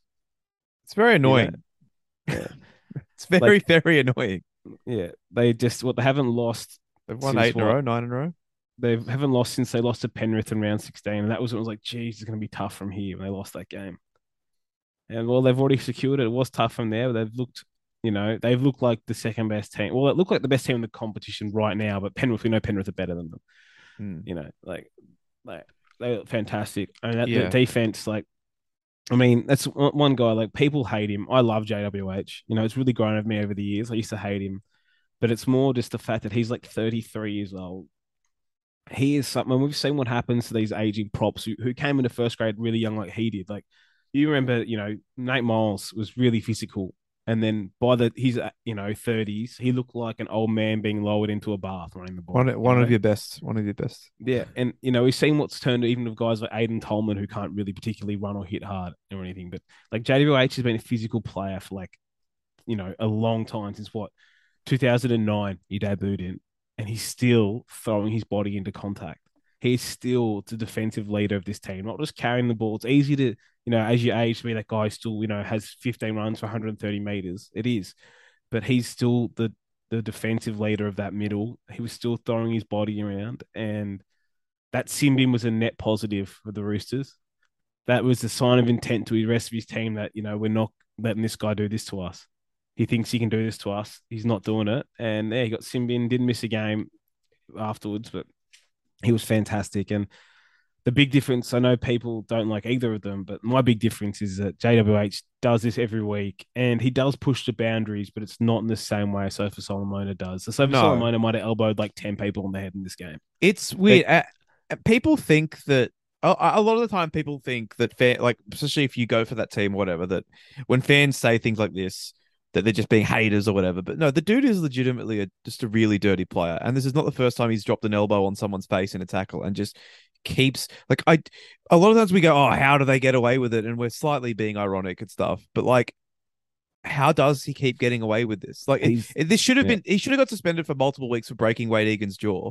It's very annoying. Yeah. it's very, Like- very annoying. Yeah, they just what they haven't lost They've won eight in a row, nine in a row. they haven't lost since they lost to Penrith in round 16. And that was when it was like, geez, it's going to be tough from here when they lost that game. And well, they've already secured it. It was tough from there, but they've looked, you know, they've looked like the second best team. Well, it looked like the best team in the competition right now, but Penrith, we know Penrith are better than them. Hmm. You know, like, like they look fantastic. I mean, that Yeah. the defense, like, I mean, that's one one guy. Like, people hate him. I love JWH. You know, it's really grown over me over the years. I used to hate him, but it's more just the fact that he's like 33 years old. He is something. We've seen what happens to these aging props who, who came into first grade really young, like he did. Like, you remember, you know, Nate Myles was really physical, and then by the his uh, you know 30s, he looked like an old man being lowered into a bath running the ball. One, one know? of your best. One of your best. Yeah, and you know we've seen what's turned even of guys like Aiden Tolman who can't really particularly run or hit hard or anything. But like JWH has been a physical player for like, you know, a long time since what 2009 he debuted in, and he's still throwing his body into contact. He's still the defensive leader of this team, not just carrying the ball. It's easy to, you know, as you age, to be that guy still, you know, has 15 runs for 130 meters. It is, but he's still the the defensive leader of that middle. He was still throwing his body around, and that sin bin was a net positive for the Roosters. That was a sign of intent to the rest of his team that you know we're not letting this guy do this to us. He thinks he can do this to us. He's not doing it, and yeah, he got sin bin. Didn't miss a game afterwards, but he was fantastic. And the big difference, I know people don't like either of them, but my big difference is that JWH does this every week and he does push the boundaries, but it's not in the same way Asofa-Solomona does. So Sofa No. Solomona might have elbowed like 10 people on the head in this game. It's weird. Uh, uh, people think that a, a lot of the time people think that fan, like especially if you go for that team whatever, that when fans say things like this, that they're just being haters or whatever. But no, the dude is legitimately a, just a really dirty player, and this is not the first time he's dropped an elbow on someone's face in a tackle and just keeps like I. A lot of times we go, oh, how do they get away with it? And we're slightly being ironic and stuff, but like. How does he keep getting away with this? Like, it- it- this should have yeah. been. He should have got suspended for multiple weeks for breaking Wade Egan's jaw.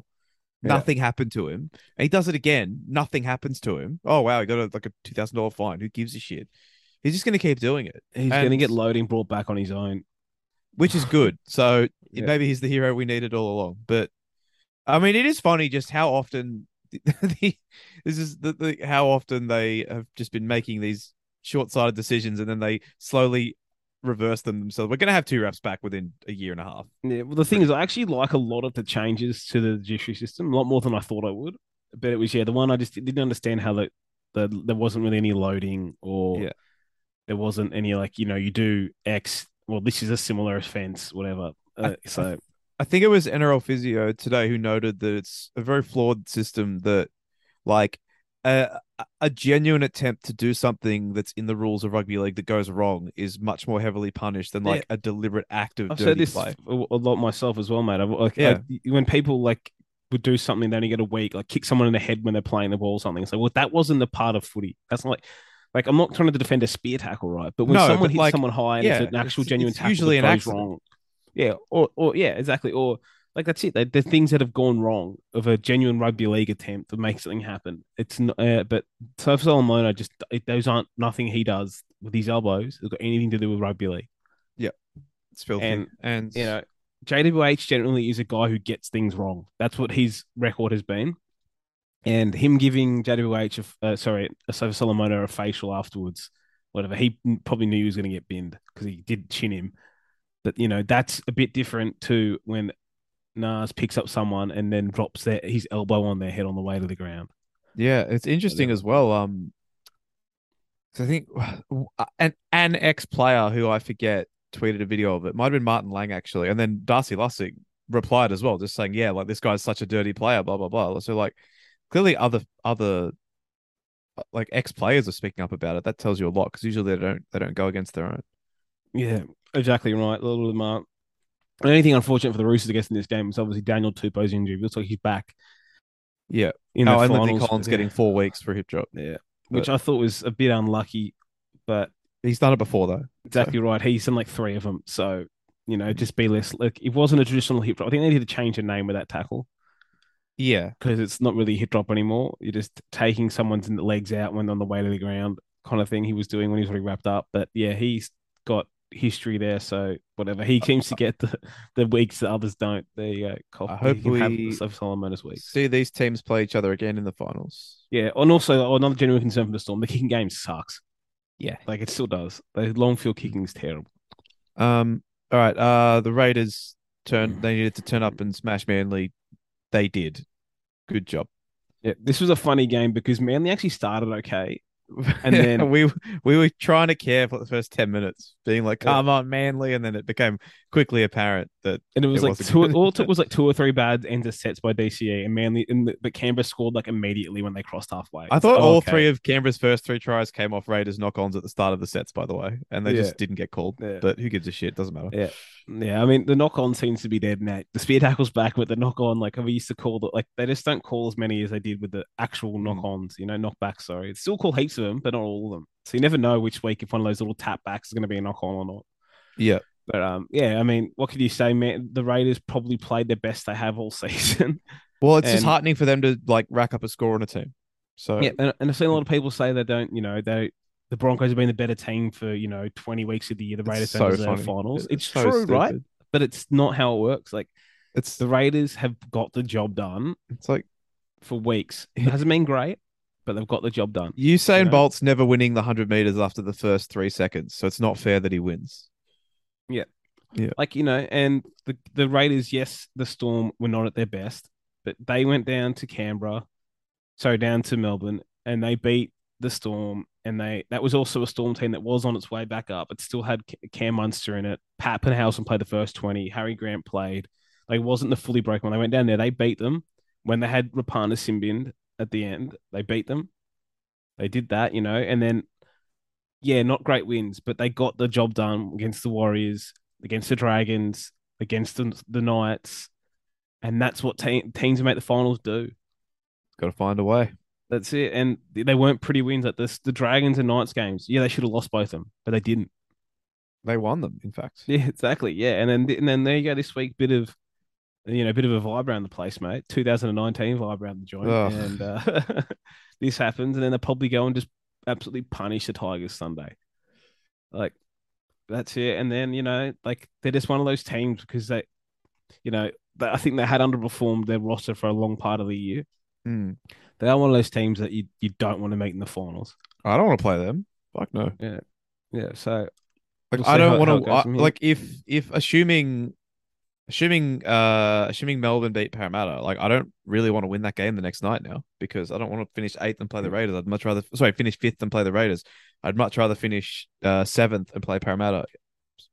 Yeah. Nothing happened to him. And he does it again. Nothing happens to him. Oh wow, he got a, like a two thousand dollar fine. Who gives a shit? He's just going to keep doing it, He's going to get loading brought back on his own. which is good. So Yeah. maybe he's the hero we needed all along. But I mean, it is funny just how often the, this is the, the how often they have just been making these short sighted decisions, and then they slowly reverse them themselves. We're gonna have two refs back within a year and a half. Yeah, well, the thing is, I actually like a lot of the changes to the judiciary system, a lot more than I thought I would. But it was yeah, the one I just didn't understand how the, the there wasn't really any loading or Yeah. there wasn't any like you know you do X. Well, this is a similar offense, whatever. Uh, I- so I think it was NRL Physio today who noted that it's a very flawed system that, like, a, a genuine attempt to do something that's in the rules of rugby league that goes wrong is much more heavily punished than like a deliberate act of I've said this play. a lot myself as well, mate. I've, like, Yeah. I- when people like would do something, they only get a week, like kick someone in the head when they're playing the ball or something. It's like, well, that wasn't the part of footy. That's not like, like I'm not trying to defend a spear tackle, right? But when No, someone but, hits like, someone high and yeah, it's an actual it's- genuine it's tackle, usually an goes accident. wrong. Yeah, or or yeah, exactly. Or like that's it. The things that have gone wrong of a genuine rugby league attempt to make something happen. It's not, uh, but so Solomona, just it, those aren't nothing he does with his elbows. It's got anything to do with rugby league. Yeah, it's filthy. And, And, you know, JWH generally is a guy who gets things wrong. That's what his record has been. And him giving JWH, a uh, sorry, Asofa-Solomona a facial afterwards, whatever, he probably knew he was going to get binned because he did chin him. But, you know, that's a bit different to when Nas picks up someone and then drops their, his elbow on their head on the way to the ground. Yeah, it's interesting as well. Um, I think an an ex player who I forget tweeted a video of it. Might have been Martin Lang actually, and then Darcy Lussick replied as well, just saying, "Yeah, like this guy's such a dirty player." Blah blah blah. So like, clearly other other uh, like ex players are speaking up about it. That tells you a lot because usually they don't they don't go against their own. Yeah, exactly right. A little of them aren't. The only thing unfortunate for the Roosters, I guess, in this game is obviously Daniel Tupou's injury. It looks like he's back Yeah. in oh, and Lindsay. Collins Yeah. getting four weeks for a hip drop. Yeah, which I thought was a bit unlucky, but He's done it before though. exactly right. He's done like three of them, so you know, just be less. Like it wasn't a traditional hip drop. I think they needed to change the name of that tackle Yeah. because it's not really hip drop anymore. You're just taking someone's legs out when on the way to the ground, kind of thing. He was doing when he was already wrapped up. But yeah, he's got history there, so whatever. He seems to get the, the weeks that others don't. There you go. Cop- I hope have we- Solomon's week. See these teams play each other again in the finals. Yeah, and also another genuine concern for the Storm: the kicking game sucks. Yeah. Like it still does. The long field kicking is terrible. Um. All right. Uh, the Raiders turned. They needed to turn up and smash Manly. They did. Good job. Yeah, this was a funny game because Manly actually started okay, And then- we we were trying to care for the first ten minutes, being like, Yeah. "Come on, Manly," and then it became quickly apparent that and it was It like two. All it took was like two or three bad ends of sets by DCE and Manly, and the, but Canberra scored like immediately when they crossed halfway. I thought like, all okay. three of Canberra's first three tries came off Raiders knock-ons at the start of the sets, by the way, and they Yeah. just didn't get called. Yeah. But who gives a shit? Doesn't matter. Yeah, Yeah. I mean the knock on seems to be dead now. The spear tackle's back, but the knock on, like we used to call the like they just don't call as many as they did with the actual Mm. knock ons, you know, knockbacks. Sorry, it's still called heaps of them, but not all of them. So you never know which week if one of those little tap backs is going to be a knock on or not. Yeah. But um, yeah, I mean, what could you say, man? The Raiders probably played their best they have all season. Well, it's And- disheartening for them to like rack up a score on a team. So yeah, and, and I've seen a lot of people say they don't, you know, they the Broncos have been the better team for you know twenty weeks of the year. The it's Raiders so don't finals. It's, so true, right? But it's not how it works. Like It's the Raiders have got the job done it's like for weeks. It hasn't been great, but they've got the job done. Usain You know? Bolt's never winning the hundred meters after the first three seconds, so it's not fair that he wins. Yeah. Yeah. Like you know, and the the Raiders, yes, the Storm were not at their best, but they went down to Canberra, so down to Melbourne, and they beat the Storm. And they that was also a Storm team that was on its way back up. It still had Cam Munster in it. Papenhuyzen played the first twenty. Harry Grant played. They wasn't the fully broken one. They went down there. They beat them when they had Rapana sin binned at the end. They beat them. They did that, you know, and then yeah, not great wins, but they got the job done against the Warriors, against the Dragons, against the, the Knights, and that's what te- teams who make the finals do. Got to find a way. That's it, and they weren't pretty wins like this. The Dragons and Knights games, yeah, they should have lost both of them, but they didn't. They won them, in fact. Yeah, exactly. Yeah, and then and then there you go. This week, bit of you know, a bit of a vibe around the place, mate. 2019 vibe around the joint, and uh, this happens, and then they probably go and just absolutely punish the Tigers Sunday. Like that's it, and then you know, like they're just one of those teams because they, you know, they, I think they had underperformed their roster for a long part of the year. Hmm. They are one of those teams that you you don't want to meet in the finals. I don't want to play them. Fuck no. Yeah, yeah. so Like We'll I don't how- how it want to like if if assuming assuming uh assuming Melbourne beat Parramatta, like I don't really want to win that game the next night now because I don't want to finish eighth and play the Raiders. I'd much rather sorry finish fifth and play the Raiders. I'd much rather finish uh seventh and play Parramatta.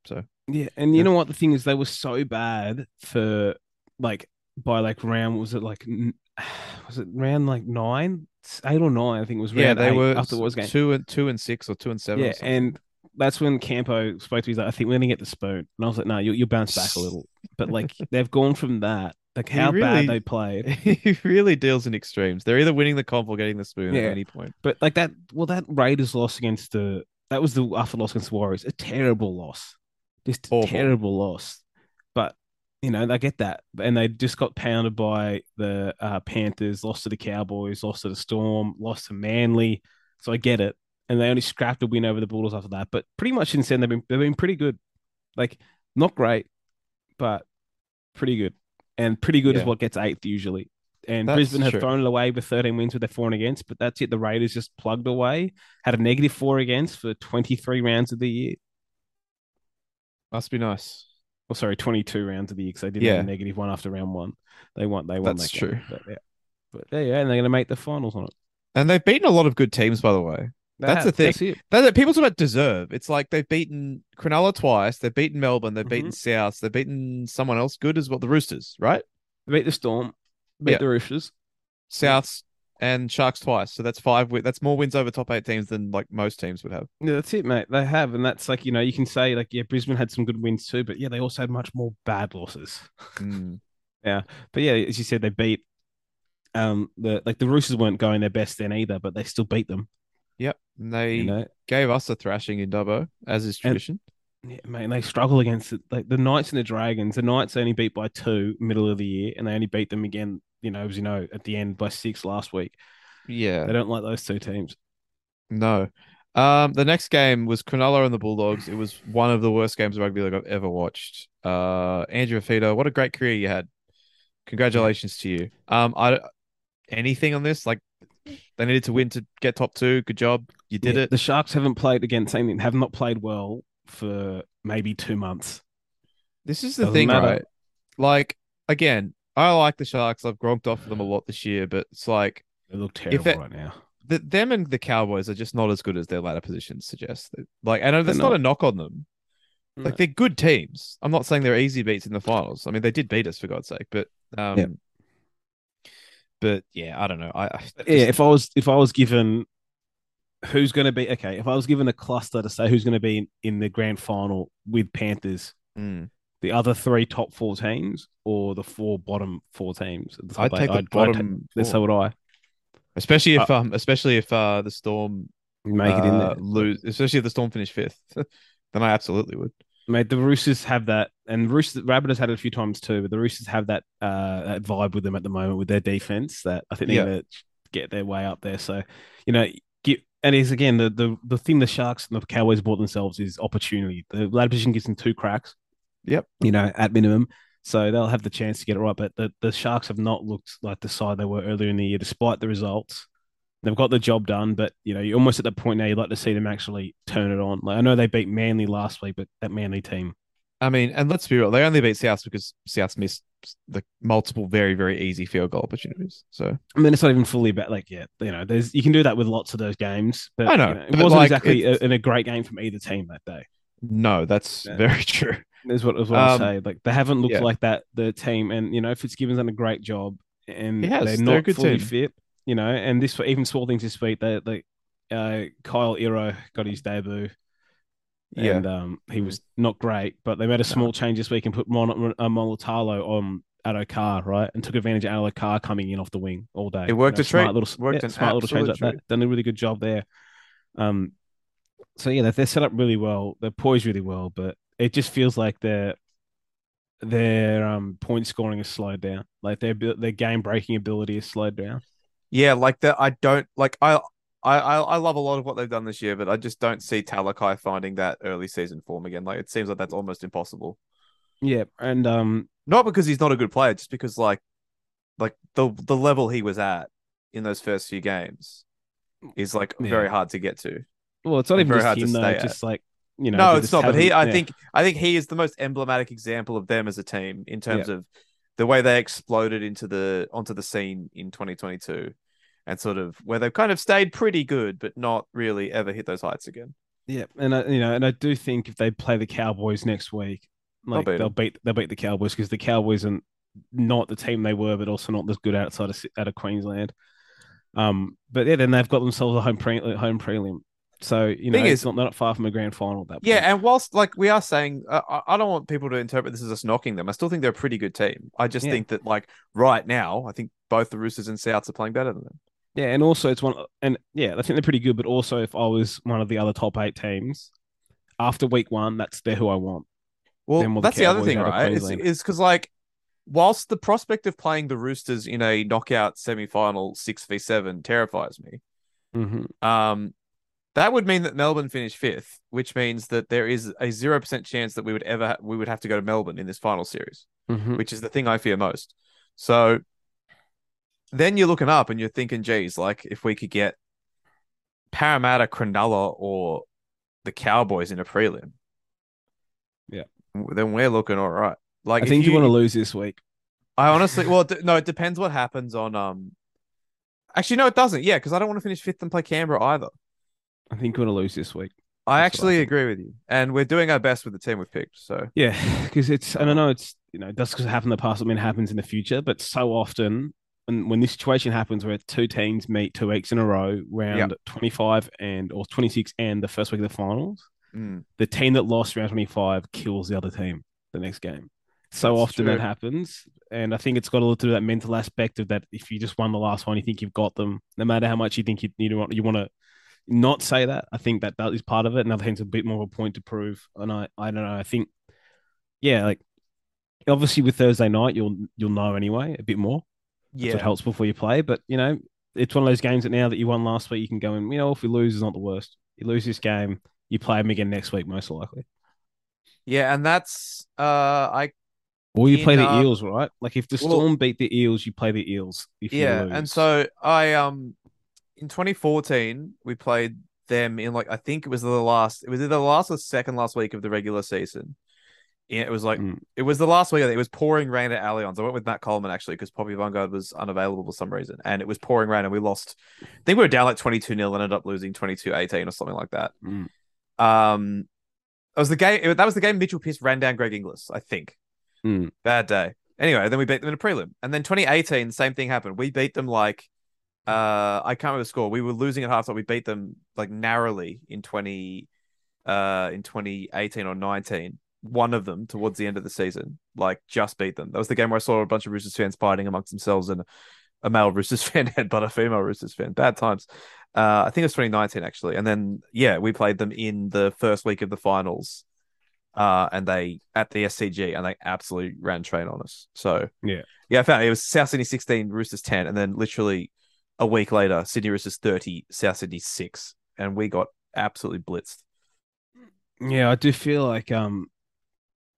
So Yeah, and you Yeah. know what? The thing is, they were so bad for like by like round was it like was it round like nine, eight or nine? I think it was yeah, they eight were after the Wars game. two and two and six or two and seven. Yeah, and that's when Campo spoke to me. He's like, "I think we're gonna get the spoon," and I was like, "No, you you bounce back a little." But like they've gone from that, like how really- bad they played. he really deals in extremes. They're either winning the comp or getting the spoon Yeah. at any point. But like that, well, that Raiders loss against the that was the after loss against the Warriors, a terrible loss, just a Awful. terrible loss. But you know, I get that, and they just got pounded by the uh, Panthers, lost to the Cowboys, lost to the Storm, lost to Manly. So I get it, and they only scrapped a win over the Bulldogs after that. But pretty much since then, they've been they've been pretty good, like not great, but pretty good, and pretty good is what gets eighth usually. And That's Brisbane have true. thrown it away with 13 wins with their four and against, but that's it. The Raiders just plugged away, had a negative four against for 23 rounds of the year. Must be nice. Oh, sorry, 22 rounds of the year because they did Yeah. have a negative one after round one. They won. They won. That's that true. But yeah, but yeah, yeah, and they're going to make the finals on it. And they've beaten a lot of good teams, by the way. That's the thing. That's it. That, that- people talk about deserve. It's like they've beaten Cronulla twice. They've beaten Melbourne. They've beaten South. They've beaten someone else good as well. The Roosters, right? They beat the Storm, beat Yeah. the Roosters. Souths and Sharks twice. So that's five. That's more wins over top eight teams than like most teams would have. Yeah, that's it, mate. They have, and that's like you know you can say like yeah, Brisbane had some good wins too, but yeah, they also had much more bad losses. Mm. But yeah, as you said, they beat um the like the Roosters weren't going their best then either, but they still beat them. Yep. And they You know, gave us a thrashing in Dubbo, as is And- tradition. yeah, mate, they struggle against it. Like the Knights and the Dragons. The Knights only beat by two middle of the year, and they only beat them again. You know, as you know, at the end by six last week. yeah. They don't like those two teams. No. Um, the next game was Cronulla and the Bulldogs. It was one of the worst games of rugby league I've ever watched. Uh, Andrew Fifita, what a great career you had. Congratulations to you. Um, I anything on this? Like they needed to win to get top two. Good job. You did Yeah, it. The Sharks haven't played against anything. Have not played well for maybe two months. This is the Doesn't thing, matter. right? Like again, I like the Sharks. I've gronked off them a lot this year, but it's like They look terrible it- right now. the, them and the Cowboys are just not as good as their ladder positions suggest. Like, and that's They're not a knock on them. Like No. they're good teams. I'm not saying they're easy beats in the finals. I mean, they did beat us for God's sake, but um, Yeah. But yeah, I don't know. I, I yeah, if I was if I was given who's going to be okay, if I was given a cluster to say who's going to be in, in the grand final with Panthers, Mm. the other three top four teams or the four bottom four teams, at the top I'd eight, take the I'd- I'd bottom, take- so would I especially if um, especially if uh the Storm make it in uh, there. lose, especially if the Storm finish fifth, then I absolutely would. Mate, the Roosters have that, and Roosters Rabbitohs had it a few times too. But the Roosters have that uh that vibe with them at the moment with their defense that I think they're Yeah. going to get their way up there. So you know, get and is again the the the thing the Sharks and the Cowboys bought themselves is opportunity. The ladder position gives them two cracks. Yep. You know, at minimum. So they'll have the chance to get it right. But the, the Sharks have not looked like the side they were earlier in the year, despite the results. They've got the job done, but you know, you're almost at the point now you'd like to see them actually turn it on. Like I know they beat Manly last week, but that Manly team I mean, and let's be real, they only beat South because South missed the multiple very very easy field goal opportunities. So I mean, it's not even fully about like yeah, you know, there's you can do that with lots of those games, but I know, you it wasn't like, exactly a, in a great game from either team that day. no, that's Yeah. very true. Is what is what I Um, say. Like they haven't looked yeah. like that. The team, and you know, Fitzgibbon's done a great job, and they're not fully team. fit. You know, and this for even small things this week. that the uh, Kayal Iro got his debut. Yeah. and um, he was not great, but they made a small change this week and put Mon- uh, Molotalo on Addo Carr, right, and took advantage of Addo Carr coming in off the wing all day. It worked You a smart treat. little, Worked yeah, smart little change like that. Done a really good job there. Um, so yeah, they're, they're set up really well. They're poised really well, but it just feels like their their um point scoring has slowed down. Like their their game breaking ability has slowed down. Yeah, like that. I don't like. I, I, I love a lot of what they've done this year, but I just don't see Talakai finding that early season form again. Like it seems like that's almost impossible. Yeah, and um, Not because he's not a good player, just because like, like the the level he was at in those first few games is like Yeah. very hard to get to. Well, it's not even very just hard to him though. stay It's at. just like you know. no, it's not. But he, I yeah. think, I think he is the most emblematic example of them as a team in terms of the way they exploded into the onto the scene in 2022, and sort of where they've kind of stayed pretty good, but not really ever hit those heights again. Yeah, and I, you know, and I do think if they play the Cowboys next week, like beat they'll beat they'll beat the Cowboys because the Cowboys are not the team they were, but also not as good outside of out of Queensland. Um, but yeah, then they've got themselves a home pre home prelim, so you know Thing it's is- not not far from a grand final at that point. Yeah, and whilst like we are saying, uh, I don't want people to interpret this as us knocking them. I still think they're a pretty good team. I just Yeah. think that like right now, I think both the Roosters and Souths are playing better than them. Yeah, and also it's one, and yeah, I think they're pretty good. But also, if I was one of the other top eight teams after week one, that's they're who I want. Well, Then will that's the other thing, right? Is is because like, whilst the prospect of playing the Roosters in a knockout semi-final six v seven terrifies me, Mm-hmm. um, that would mean that Melbourne finish fifth, which means that there is a zero percent chance that we would ever we would have to go to Melbourne in this final series, Mm-hmm. which is the thing I fear most. So then you're looking up and you're thinking, geez, like if we could get Parramatta, Cronulla, or the Cowboys in a prelim, Yeah. then we're looking all right. Like I think you, want to lose this week. I honestly, well, d- no, it depends what happens on. Um, actually, no, it doesn't. Yeah, because I don't want to finish fifth and play Canberra either. I think we're gonna lose this week. I That's I actually think. agree with you, and we're doing our best with the team we've picked. So Yeah, because it's and I know it's you know that's because it happened in the past. I mean, it happens in the future, but so often when when this situation happens where two teams meet two weeks in a row, round twenty five and or twenty six, and the first week of the finals, mm, the team that lost round twenty five kills the other team the next game. So That's often that happens, and I think it's got a little to do with that mental aspect of that. If you just won the last one, you think you've got them, no matter how much you think you you want you want to not say that. I think that that is part of it. And other things a bit more of a point to prove. And I I don't know. I think yeah, like obviously with Thursday night you'll you'll know anyway a bit more. That's what yeah, helps before you play. But you know, it's one of those games that now that you won last week, you can go and You know, if we lose, is not the worst. You lose this game, you play them again next week, most likely. yeah, and that's uh, I Or you In, play the uh, Eels, right? Like if the well- Storm beat the Eels, you play the Eels. If you yeah, and so I um in 2014 we played them in like I think it was the last it was either the last or second last week of the regular season. Yeah, it was like Mm. it was the last week. It was pouring rain at Allianz. I went with Matt Coleman actually because Poppy Vanguard was unavailable for some reason, and it was pouring rain, and we lost. I think we were down like 22 0 and ended up losing 22-18 or something like that. Mm. Um, it was the game. it- that was the game Mitchell Pearce ran down Greg Inglis. I think. Mm. Bad day. Anyway, then we beat them in a prelim, and then 2018, the same thing happened. We beat them like, uh, I can't remember the score. We were losing at halftime. We beat them like narrowly in 20, uh, in 2018 or 19. One of them towards the end of the season, like just beat them. That was the game where I saw a bunch of Roosters fans fighting amongst themselves, and a male Roosters fan had but a female Roosters fan. Bad times. Uh, I think it was 2019 actually, and then yeah, we played them in the first week of the finals, uh, and they at the SCG, and they absolutely ran train on us. So Yeah. yeah, I found it was South Sydney 16, Roosters 10, and then literally a week later, Sydney Roosters 30, South Sydney 6, and we got absolutely blitzed. Yeah, I do feel like um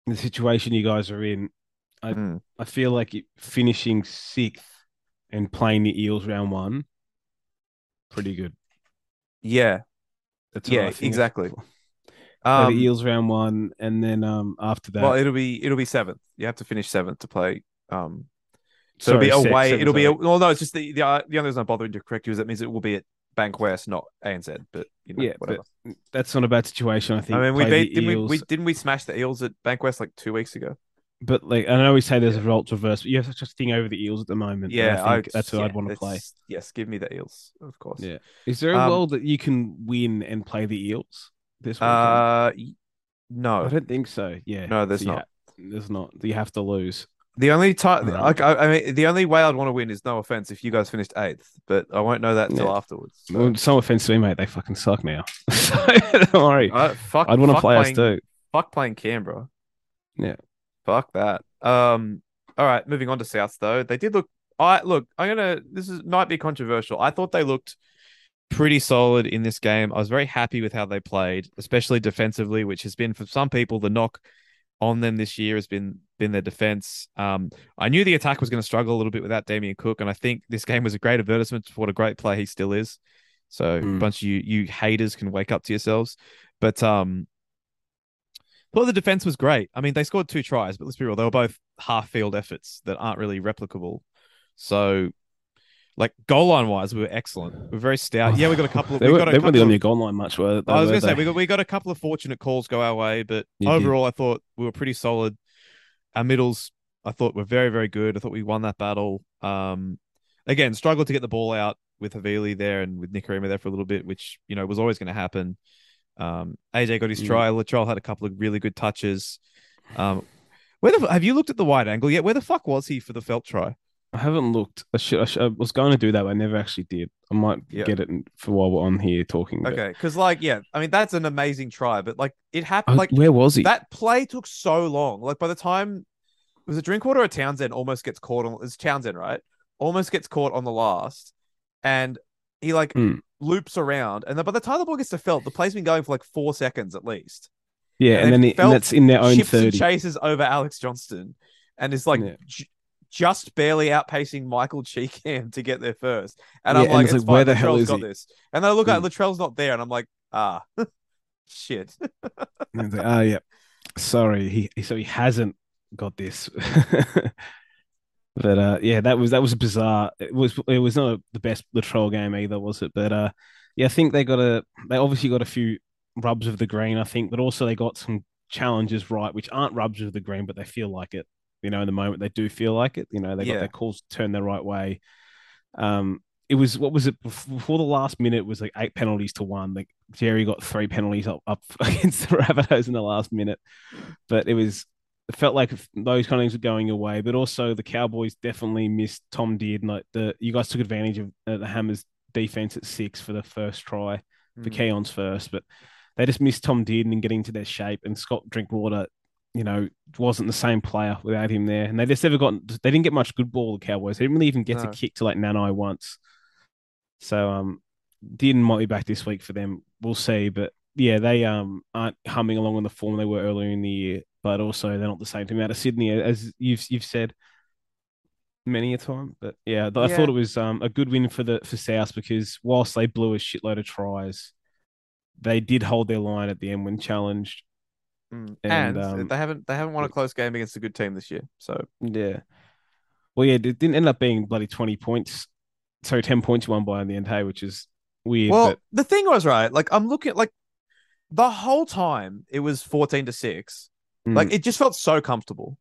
the situation you guys are in, I Mm. I feel like it, finishing sixth and playing the Eels round one, pretty good. Yeah, That's Yeah, exactly. Um, the Eels round one, and then um after that, well, it'll be it'll be seventh. You have to finish seventh to play. Um, so sorry, it'll be away. seven, it'll be a, well, no, it's just the the, uh, the only reason I'm bothering to correct you is that means it will be at Bankwest, not ANZ. But you know, yeah, whatever. that's not a bad situation. I think. I mean, we beat didn't we, we didn't we smash the Eels at Bankwest like two weeks ago. but like I know we say there's a results reverse, but you have such a thing over the Eels at the moment. Yeah, I think that's what yeah, I'd want to play. Yes, give me the Eels, of course. Yeah. Is there a Um, world that you can win and play the Eels this weekend? Uh, no, I don't think so. Yeah. No, there's So not. ha- there's not. You have to lose. The only time, like, I, I mean, the only way I'd want to win is no offense if you guys finished eighth, but I won't know that until Yeah. afterwards. So. Well, some offense to me, mate. They fucking suck now. so don't worry. Uh, fuck, I'd want to fuck play us playing, too. Fuck playing Canberra. Yeah. Fuck that. Um. All right, moving on to South though. They did look. I look. I'm gonna. This is might be controversial. I thought they looked pretty solid in this game. I was very happy with how they played, especially defensively, which has been for some people the knock on them this year has been been their defense. Um, I knew the attack was going to struggle a little bit without Damien Cook, and I think this game was a great advertisement for what a great player he still is. So a Mm. bunch of you you haters can wake up to yourselves. But um, thought the defense was great. I mean, they scored two tries, but let's be real, they were both half field efforts that aren't really replicable. So, like goal line wise, we were excellent. We are very stout. Yeah, we got a couple of. They we were, got a they weren't couple on of- goal line much, were they? I was gonna say we got we got a couple of fortunate calls go our way, but You did. overall, I thought we were pretty solid. Our middles, I thought, were very very good. I thought we won that battle. Um, again, struggled to get the ball out with Havili there and with Nikorima there for a little bit, which you know was always going to happen. Um, AJ got his Mm. try. Latrell had a couple of really good touches. Um, where the have you looked at the wide angle yet? Where the fuck was he for the Feldt try? I haven't looked. I, should, I, should, I was going to do that, but I never actually did. I might Yeah. get it for while we're on here talking. Okay, because like yeah, I mean that's an amazing try, but like it Oh, happened like where was he? that play took so long. Like by the time was it Drinkwater or Townsend almost gets caught on it's Townsend, right? Almost gets caught on the last, and he like Hmm. loops around, and then by the time the ball gets to Feldt, the play's been going for like four seconds at least. yeah, and and then then Phelps and that's in their own thirty. chases over Alex Johnston, and is like Yeah. j- just barely outpacing Michael Chee Kam to get there first. And Yeah, I'm and like, it's like, where the hell is got he? this. And then I look at Hmm. Latrell's not there, and I'm like, ah, shit. And like, oh yeah, sorry, he he- so he hasn't got this. but uh, yeah, that was that was bizarre. It was it was not the best Latrell game either, was it? But uh, yeah, I think they got a they obviously got a few rubs of the green, I think, but also they got some challenges right, which aren't rubs of the green, but they feel like it. You know, in the moment they do feel like it. You know, they got Yeah. their calls turned the right way. Um, it was what was it before the last minute was like eight penalties to one. Like Jerry got three penalties up, up against the Rabbitohs in the last minute, but it was it felt like those kind of things were going away. But also the Cowboys definitely missed Tom did like the you guys took advantage of uh, the Hammers defense at six for the first try for Mm. Keaon's first, but they just missed Tom Dearden and getting to their shape, and Scott Drinkwater, you know, wasn't the same player without him there. And they just never got, they didn't get much good ball, the Cowboys. They didn't really even get No. to kick to like Nanai once. So, um, Dearden might be back this week for them. We'll see. But yeah, they um aren't humming along on the form they were earlier in the year, but also they're not the same team out of Sydney, as you've you've said many a time. But yeah, I Yeah. thought it was um a good win for the for South because whilst they blew a shitload of tries, they did hold their line at the end when challenged. Mm. And, And, um, they haven't they haven't won a close game against a good team this year. So Yeah. Well, yeah, it didn't end up being bloody twenty points. Sorry, ten points won by in the end, hey, which is weird. well, but the thing was right. Like I'm looking like the whole time it was fourteen to six. mm, Like it just felt so comfortable.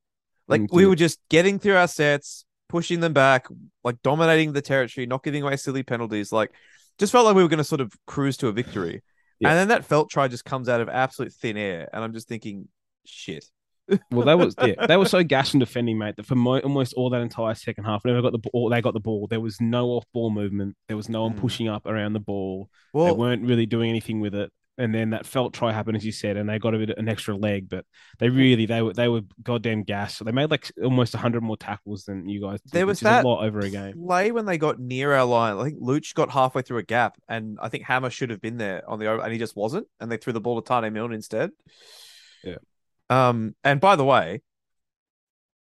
Like Mm, we were just getting through our sets, pushing them back, like dominating the territory, not giving away silly penalties. Like just felt like we were going to sort of cruise to a victory. Yeah. And then that Feldt try just comes out of absolute thin air, and I'm just thinking, shit. well, they was yeah, they were so gassed in defending, mate, that for mo- almost all that entire second half, whenever got the ball, they got the ball. There was no off ball movement. There was no one Mm. pushing up around the ball. they weren't really doing anything with it. And then that Feldt try happened, as you said, and they got a bit an extra leg, but they really they were they were goddamn gas. So they made like almost hundred more tackles than you guys. Did, There was that a lot over a game. play when they got near our line. I think Luch got halfway through a gap, and I think Hammer should have been there on the over, and he just wasn't. And they threw the ball to Taane Milne instead. Yeah. Um. And by the way,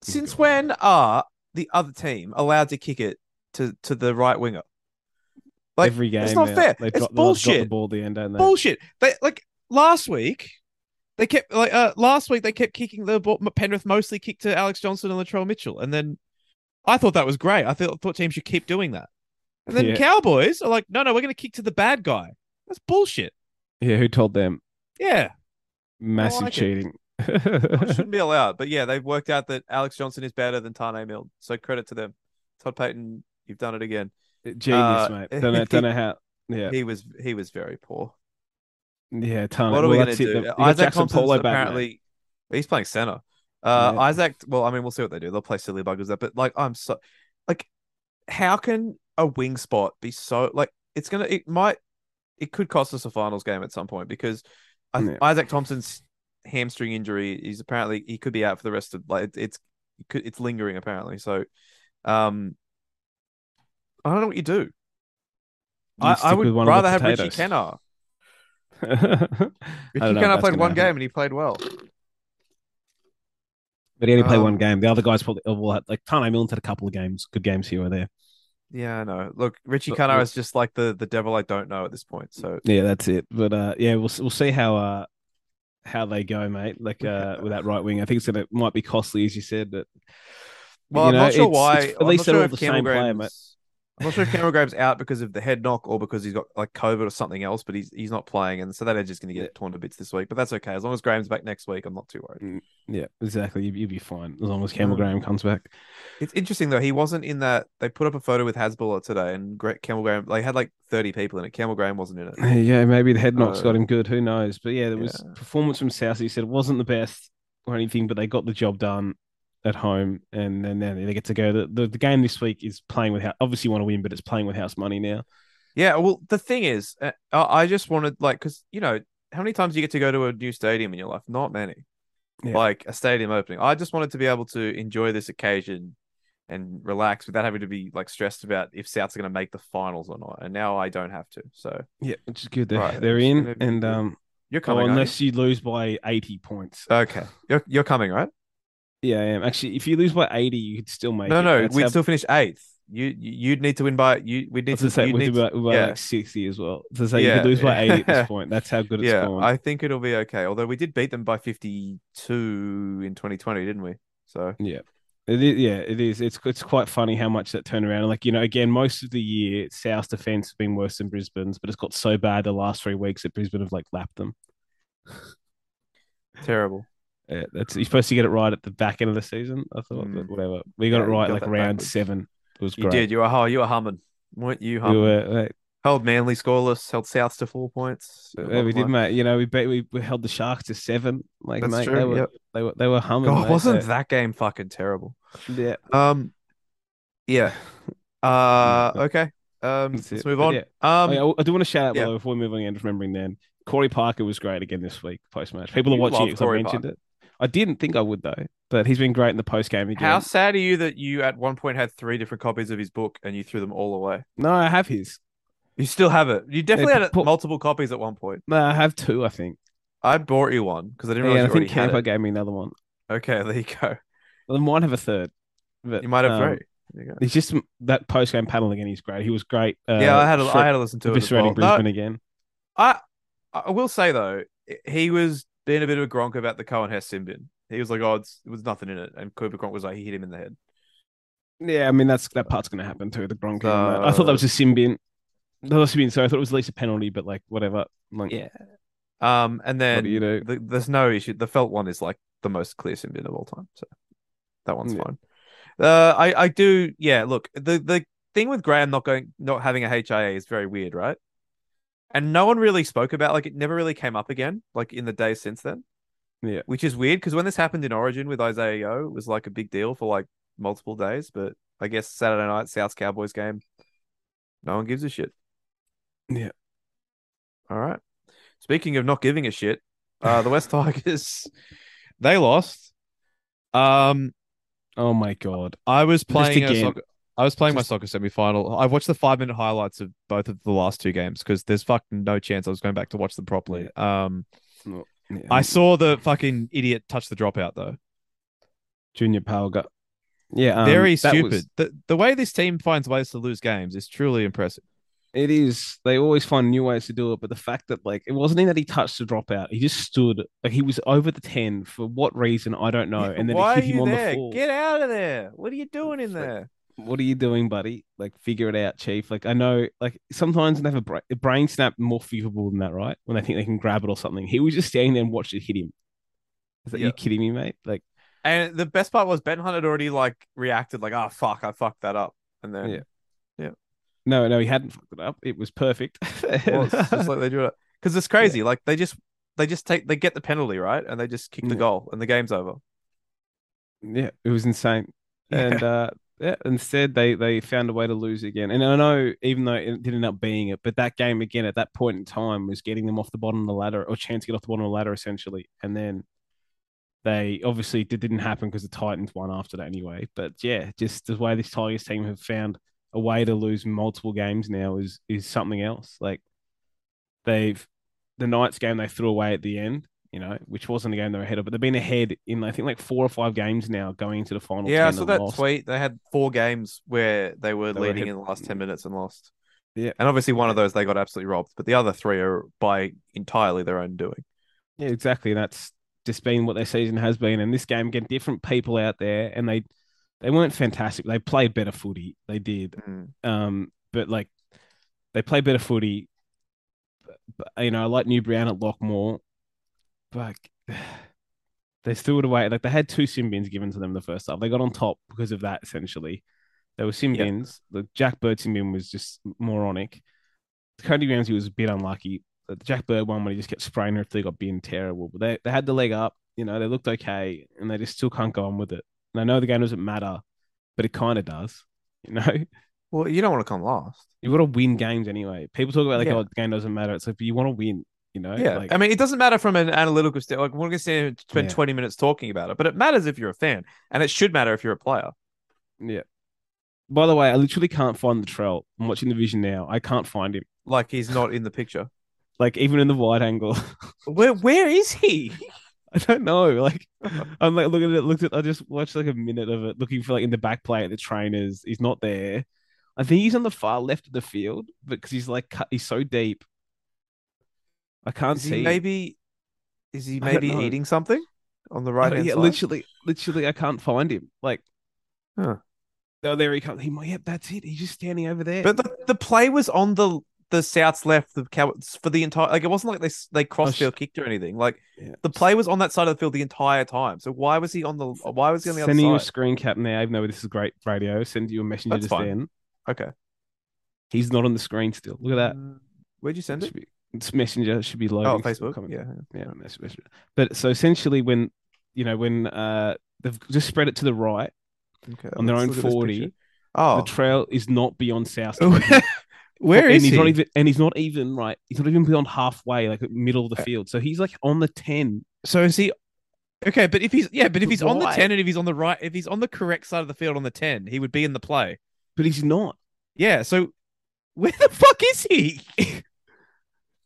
since when are the other team allowed to kick it to to the right winger? Like Every game, it's not fair. They It's drop, they like to the bullshit. ball at the end, don't they? bullshit. They like last week. They kept like uh last week they kept kicking the ball. Penrith mostly kicked to Alex Johnston and Latrell Mitchell, and then I thought that was great. I thought thought teams should keep doing that. And then Yeah. Cowboys are like, no, no, we're going to kick to the bad guy. That's bullshit. Yeah, who told them? Yeah, Massive like cheating. it shouldn't be allowed. But yeah, they've worked out that Alex Johnston is better than Taane Milne. So credit to them. Todd Payten, you've done it again. Genius, Uh, mate. Don't know, don't know how. Yeah, He was he was very poor. yeah. Ton. What are well, we going to do? They Isaac Thompson's Polo back, apparently he's playing center. Uh, Yeah. Isaac. Well, I mean, we'll see what they do. They'll play silly buggers there, but like, I'm so like, how can a wing spot be so like? It's gonna. It might. It could cost us a finals game at some point because I, Yeah. Isaac Thompson's hamstring injury is apparently he could be out for the rest of like it- it's it could, it's lingering apparently. So, um, I don't know what you do. You I, I would one rather have Richie. Kennar. Richie know Kennar played one happen. game and he played well. But he only played one Um, game. The other guys probably will have, like Taane Milne's had a couple of games, good games here or there. Yeah, I know. Look, Richie Kennar is just like the the devil I don't know at this point. So Yeah, that's it. But uh, yeah, we'll we'll see how uh how they go, mate. Like uh, with that right wing, I think it's gonna might be costly, as you said, but Well, you I'm not sure why. at I'm least they're sure all the same Cameron player, mate. I'm not sure if Campbell Graham's out because of the head knock or because he's got like COVID or something else, but he's he's not playing, and so that edge is going to get torn to bits this week. But that's okay as long as Graham's back next week. I'm not too worried. Yeah, exactly. You, you'll be fine as long as Campbell Um, Graham comes back. It's interesting though. He wasn't in that. They put up a photo with Hasbulla today, and Gra- Campbell Graham. They had like 30 people in it. Campbell Graham wasn't in it. Yeah, maybe the head knock's got him good. Who knows? But yeah, there was yeah. performance from South. He said it wasn't the best or anything, but they got the job done at home, and then they get to go. The, the, the game this week is playing with house. Obviously, you want to win, but it's playing with house money now. Yeah. Well, the thing is, uh, I just wanted like because you know how many times do you get to go to a new stadium in your life? Not many. Yeah. Like a stadium opening. I just wanted to be able to enjoy this occasion and relax without having to be like stressed about if Souths are going to make the finals or not. And now I don't have to. So Yeah, which is good. They're, Right, they're in, and um, you're oh, coming, unless you lose by eighty points. Okay, you're you're coming, right? Yeah, I am. Actually, if you lose by eighty, you could still make No, it. no, That's we'd how- still finish eighth. You you- you'd need to win by you. We'd I need was to say you'd we're need about, to- we're yeah. like sixty as well. So say you Yeah. could lose by eighty at this point. That's how good it's yeah, gone. I think it'll be okay. Although we did beat them by 52 in 2020, didn't we? So Yeah. It is, yeah, it is. It's it's quite funny how much that turned around. Like, you know, again, most of the year, South's defense has been worse than Brisbane's, but it's got so bad the last three weeks that Brisbane have like lapped them. terrible. Yeah, that's you're supposed to get it right at the back end of the season. I thought, Mm. but whatever. We got Yeah, it right got like that round backwards. seven. It was You great. did. You were oh, you were humming, weren't you? We Humming. were, uh, held Manly scoreless, held Souths to four points. yeah, we did, mate. You know, we bet we, we held the Sharks to seven. Like, That's mate, true, they were yep. they were they were humming. God, mate. wasn't They- that game fucking terrible? yeah. Um, yeah. Uh, okay. Um, That's let's it. move on. yeah. Um, Oh, I do want to shout out yeah. below before we move on again, just remembering then. Corey Parker was great again this week, post match. People are watching it because I mentioned Parker. it. I didn't think I would though, but he's been great in the post game again. how sad are you that you at one point had three different copies of his book and you threw them all away? No, I have his. You still have it. You definitely Yeah, had put- multiple copies at one point. No, I have two, I think. I bought you one because I didn't Yeah, realize and I think it. gave me another one. Okay, there you go. Well, I might have a third. But, You might have um, three. There you go. He's just that post game panel again. He's great. He was great. Uh, yeah, I had a, I had to listen to it. As well. eviscerating No, Brisbane again. I I will say though, he was being a bit of a gronk about the Coen Hess sin bin. He was like, "Oh, it's, it was nothing in it," and Cooper Cronk was like, "He hit him in the head." Yeah, I mean that's that part's going to happen too. The Gronk. that. I thought that was a sin bin. That was a sin bin, so I thought it was at least a penalty, but like whatever. Like, Yeah. Um, and then you do? The, there's no issue. The Feldt one is like the most clear sin bin of all time, so that one's Yeah. fine. Uh, I I do. Yeah, look, the the thing with Graham not going, not having a HIA is very weird, right? And no one really spoke about like it never really came up again, like in the days since then. Yeah. which is weird because when this happened in Origin with Isaah Yeo, it was like a big deal for like multiple days. But I guess Saturday night Souths Cowboys game, no one gives a shit. Yeah. All right. Speaking of not giving a shit, uh, the West Tigers, they lost. Um, Oh my god. I was playing a again, soccer. I was playing my soccer semi-final. I watched the five-minute highlights of both of the last two games because there's fucking no chance I was going back to watch them properly. Um, Yeah. I saw the fucking idiot touch the dropout though. Junior Pauga. Yeah, um, Very stupid. was- The the way this team finds ways to lose games is truly impressive. it is. They always find new ways to do it, but the fact that like it wasn't even that he touched the dropout. He just stood like he was over the ten for what reason I don't know, and then Why are hit him you on there? the floor. Get out of there! What are you doing in Like, there? What are you doing, buddy? Like figure it out, chief. Like I know, like sometimes they have a, bra- a brain snap more feasible than that, right? When they think they can grab it or something. He was just standing there and watched it hit him. Is that Yeah. you kidding me, mate? Like And the best part was Ben Hunt had already like reacted like, "Oh fuck, I fucked that up," and then Yeah. no, no, he hadn't fucked it up. It was perfect. well, just like they do it because it's crazy. Like they just they just take they get the penalty right, and they just kick the goal, and the game's over. Yeah, it was insane. Yeah. And uh yeah, instead they they found a way to lose again. And I know even though it didn't end up being it, but that game again at that point in time was getting them off the bottom of the ladder or chance to get off the bottom of the ladder essentially. And then they obviously it didn't happen because the Titans won after that anyway. But yeah, just the way this Tigers team have found a way to lose multiple games now is is something else. Like they've the Knights game they threw away at the end, you know, which wasn't a game they were ahead of, but they've been ahead in I think like four or five games now going into the final. Yeah, I saw that lost. tweet. They had four games where they were They were leading ahead- in the last ten minutes and lost. Yeah. and obviously one of those they got absolutely robbed, but the other three are by entirely their own doing. Yeah, exactly. That's just been what their season has been. And this game, again, different people out there, and they they weren't fantastic. They played better footy. They did. Mm. Um, but like they played better footy. But, you know, I like New Brown at Lockmore, but they threw it away. Like they had two sin bins given to them the first half. They got on top because of that. Essentially, there were sin Yep. bins. The Jack Bird sin bin was just moronic. Cody Ramsey was a bit unlucky. The Jack Bird one when he just kept spraying her if they got being terrible. But they, they had the leg up. You know, they looked okay, and they just still can't go on with it. And I know the game doesn't matter, but it kind of does. You know, Well, you don't want to come last. you got to win games anyway. People talk about like, Yeah. oh, the game doesn't matter. It's like, but you want to win. You know, Yeah, Like, I mean, it doesn't matter from an analytical standpoint. Like, we're going to spend Yeah. 20 minutes talking about it, but it matters if you're a fan, and it should matter if you're a player. yeah. By the way, I literally can't find Latrell. I'm watching the vision now. I can't find him. Like, he's not in the picture. Like even in the wide angle, Where Where is he? I don't know. Like I'm like looking at it. Looked at. I just watched like a minute of it, looking for like in the back play at the trainers. He's not there. I think he's on the far left of the field because he's like cut. He's so deep. I can't Is see. he maybe? Is he maybe eating something on the right don't- hand yeah, side? literally, literally, I can't find him. Like, Huh. oh, there he comes. He, yep, that's it. He's just standing over there. But the, the play was on the the South's left the Cowards for the entire. Like, it wasn't like they they cross Oh, sh- field kicked or anything. Like, Yeah. the play was on that side of the field the entire time. So why was he on the? Why was he on the sending you a screen cap now, even though this is great radio. Send you a messenger That's just fine. then. Okay. He's not on the screen still. Look at that. Uh, Where'd you send it? Be, it's messenger should be loading. Oh, Facebook. coming. Yeah. yeah, mess- mess- But so essentially, when you know when uh they've just spread it to the right Okay. on their own look at this forty. Oh, Latrell is not beyond South. Where- and is he's he? not even and he's not even right. He's not even beyond halfway, like middle of the Uh, field. So he's like on the ten. So is he? Okay, but if he's yeah, but if he's on the ten and if he's on the right, if he's on the correct side of the field on the ten, he would be in the play. But he's not. Yeah. So where the fuck is he?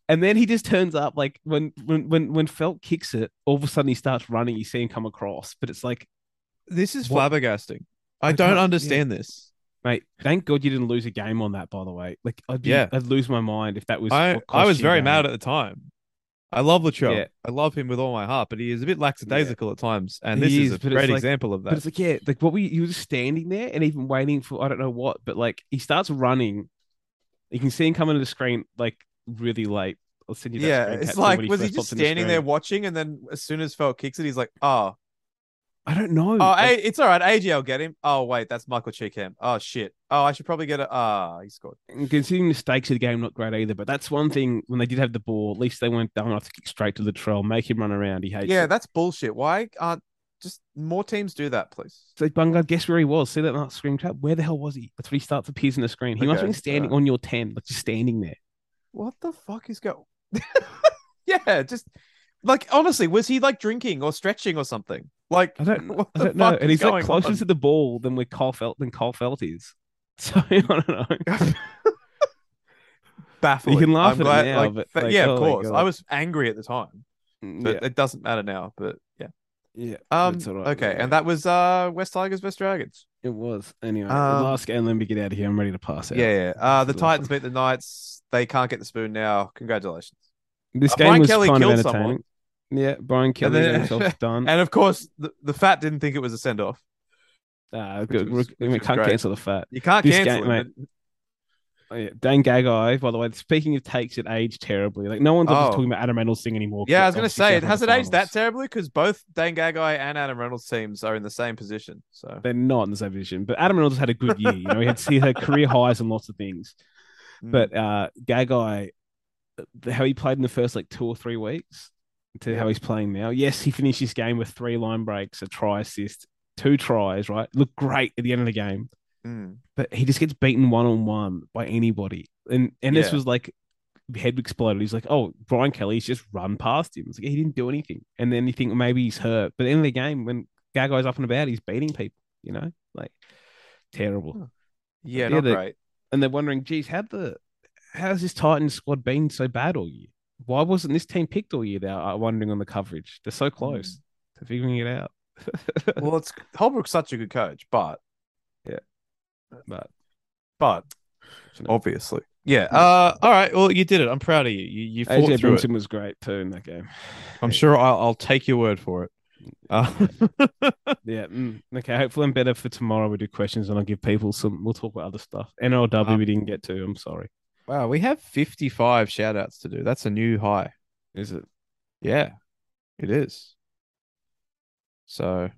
And then he just turns up like when when when when Feldt kicks it, all of a sudden he starts running. You see him come across, but it's like, This is What- flabbergasting. I, I don't understand this. mate, thank God you didn't lose a game on that. By the way, like I'd be, Yeah. I'd lose my mind if that was. I I was very game. mad at the time. I love Latrell. Yeah. I love him with all my heart, but he is a bit lackadaisical at times, and He this is, is, a great like- example of that. But it's like, yeah, like what we were just standing there and even waiting for I don't know what, but like he starts running. You can see him coming to the screen like really late. I'll send you that yeah, it's like was he just in the standing there watching, and then as soon as Feldt kicks it, he's like, "Oh, I don't know. oh, A- it's all right. AJ will get him. Oh wait, that's Michael Chee Kam. Oh shit. Oh, I should probably get it. Ah, he scored. considering the stakes of the game, not great either. But that's one thing when they did have the ball, at least they weren't dumb enough to kick straight to Latrell, make him run around. He hates Yeah, it. that's bullshit. Why aren't just more teams do that, please? So Bungard, guess where he was? See that last screen trap? Where the hell was he? That's when he starts appears in the screen. He must have been standing alright. on your 10, like just standing there. What the fuck is going? yeah, just like honestly, was he like drinking or stretching or something? Like I don't, what I don't know. And he's like closer on? to the ball than where Kyle Feldt than Kyle Feldt is. So I don't know. baffling. You can laugh I'm at it glad- now, like, but, like, yeah, oh of course. I was angry at the time, but yeah, it doesn't matter now. But yeah, yeah. um, right, okay, and that was uh West Tigers, West Dragons. it was anyway. Um, last game. Let me get out of here. I'm ready to pass out. Yeah, yeah. Uh, the This is awesome. Titans beat the Knights. They can't get the spoon now. Congratulations. This Uh, game Brian was Kelly kind of killed entertaining. someone. Yeah, Brian Kelly then- himself done. And of course, the, the fat didn't think it was a send off. Uh, good. was- we can't great. cancel the fat. You can't This cancel game, it. mate. Oh, yeah. Dane Gagai, by the way, speaking of takes, it aged terribly. Like no one's Oh. talking about Adam Reynolds thing anymore. Yeah, I was going to say, it has it aged that terribly? Because both Dan Gagai and Adam Reynolds teams are in the same position. So They're not in the same position, but Adam Reynolds had a good year. You know, he had, he had career highs and lots of things. Mm. But uh, Gagai, how he played in the first like two or three weeks to how he's playing now. Yes, he finished his game with three line breaks, a try assist, two tries. Right, looked great at the end of the game. Mm. but he just gets beaten one on one by anybody. And and this was like head exploded. He's like, oh, Brian Kelly's just run past him. It's like he didn't do anything. And then you think maybe he's hurt. But at the end of the game, when Gagai's up and about, he's beating people. You know, like terrible. yeah, Yeah, not the- great. And they're wondering, geez, how the how's this Titans squad been so bad all year? Why wasn't this team picked all year? They're uh, wondering on the coverage. They're so close to figuring it out. Well, it's Holbrook's such a good coach, but yeah, but but obviously, Yeah. Uh, all right. Well, you did it. I'm proud of you. You, you fought AJ through it. Was great too in that game. I'm sure I'll, I'll take your word for it. Uh, Yeah. mm, okay. Hopefully, I'm better for tomorrow. We do questions and I'll give people some. We'll talk about other stuff. NLW Um, we didn't get to. I'm sorry. wow, we have 55 shout outs to do. That's a new high. Is it? Yeah, it is. So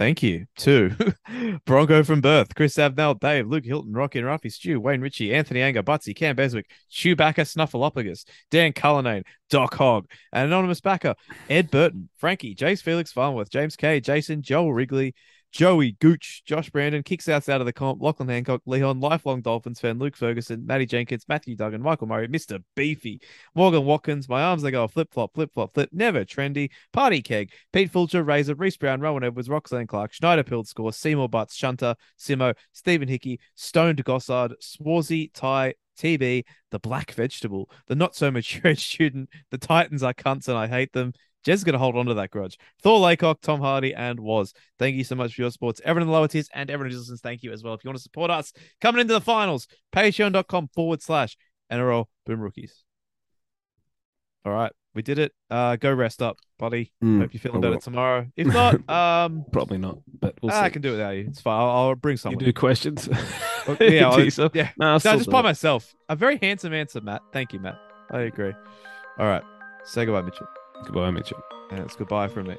thank you to Bronco from birth, Chris Abnell, Dave, Luke Hilton, Rocky and Ruffy, Stu, Wayne Ritchie, Anthony Anger, Butsy, Cam Beswick, Chewbacca, Snuffleupagus, Dan Cullinane, Doc Hogg, an anonymous backer, Ed Burton, Frankie, Jace Felix Farnworth, James K, Jason, Joel Wrigley, Joey Gooch, Josh Brandon, kicks outs out of the comp, Lachlan Hancock, Leon, lifelong Dolphins fan, Luke Ferguson, Matty Jenkins, Matthew Duggan, Michael Murray, Mr. Beefy, Morgan Watkins, my arms they go flip flop, flip flop, flip, never trendy, Party Keg, Pete Fulcher, Razor, Reese Brown, Rowan Edwards, Roxanne Clark, Schneider Pild Score, Seymour Butts, Shunter, Simo, Stephen Hickey, Stoned Gossard, Swarzy, Ty, TB, the Black Vegetable, the not so mature student, the Titans are cunts and I hate them. Jez's going to hold on to that grudge. Thor Laycock, Tom Hardy, and Was. Thank you so much for your sports. Everyone in the lower tiers and everyone who listens, thank you as well. If you want to support us coming into the finals, patreon.com forward slash NRL Boom Rookies. All right, we did it. Uh, go rest up, buddy. Mm, Hope you're feeling better tomorrow. If not, um, Probably not, but we'll I can do it without you. It's fine. I'll, I'll bring You do questions. Yeah, Do I- yourself? yeah. No, I'll No, just by myself. A very handsome answer, Matt. Thank you, Matt. I agree. All right. Say goodbye, Mitchell. Goodbye, Mitchell. And it's goodbye from me.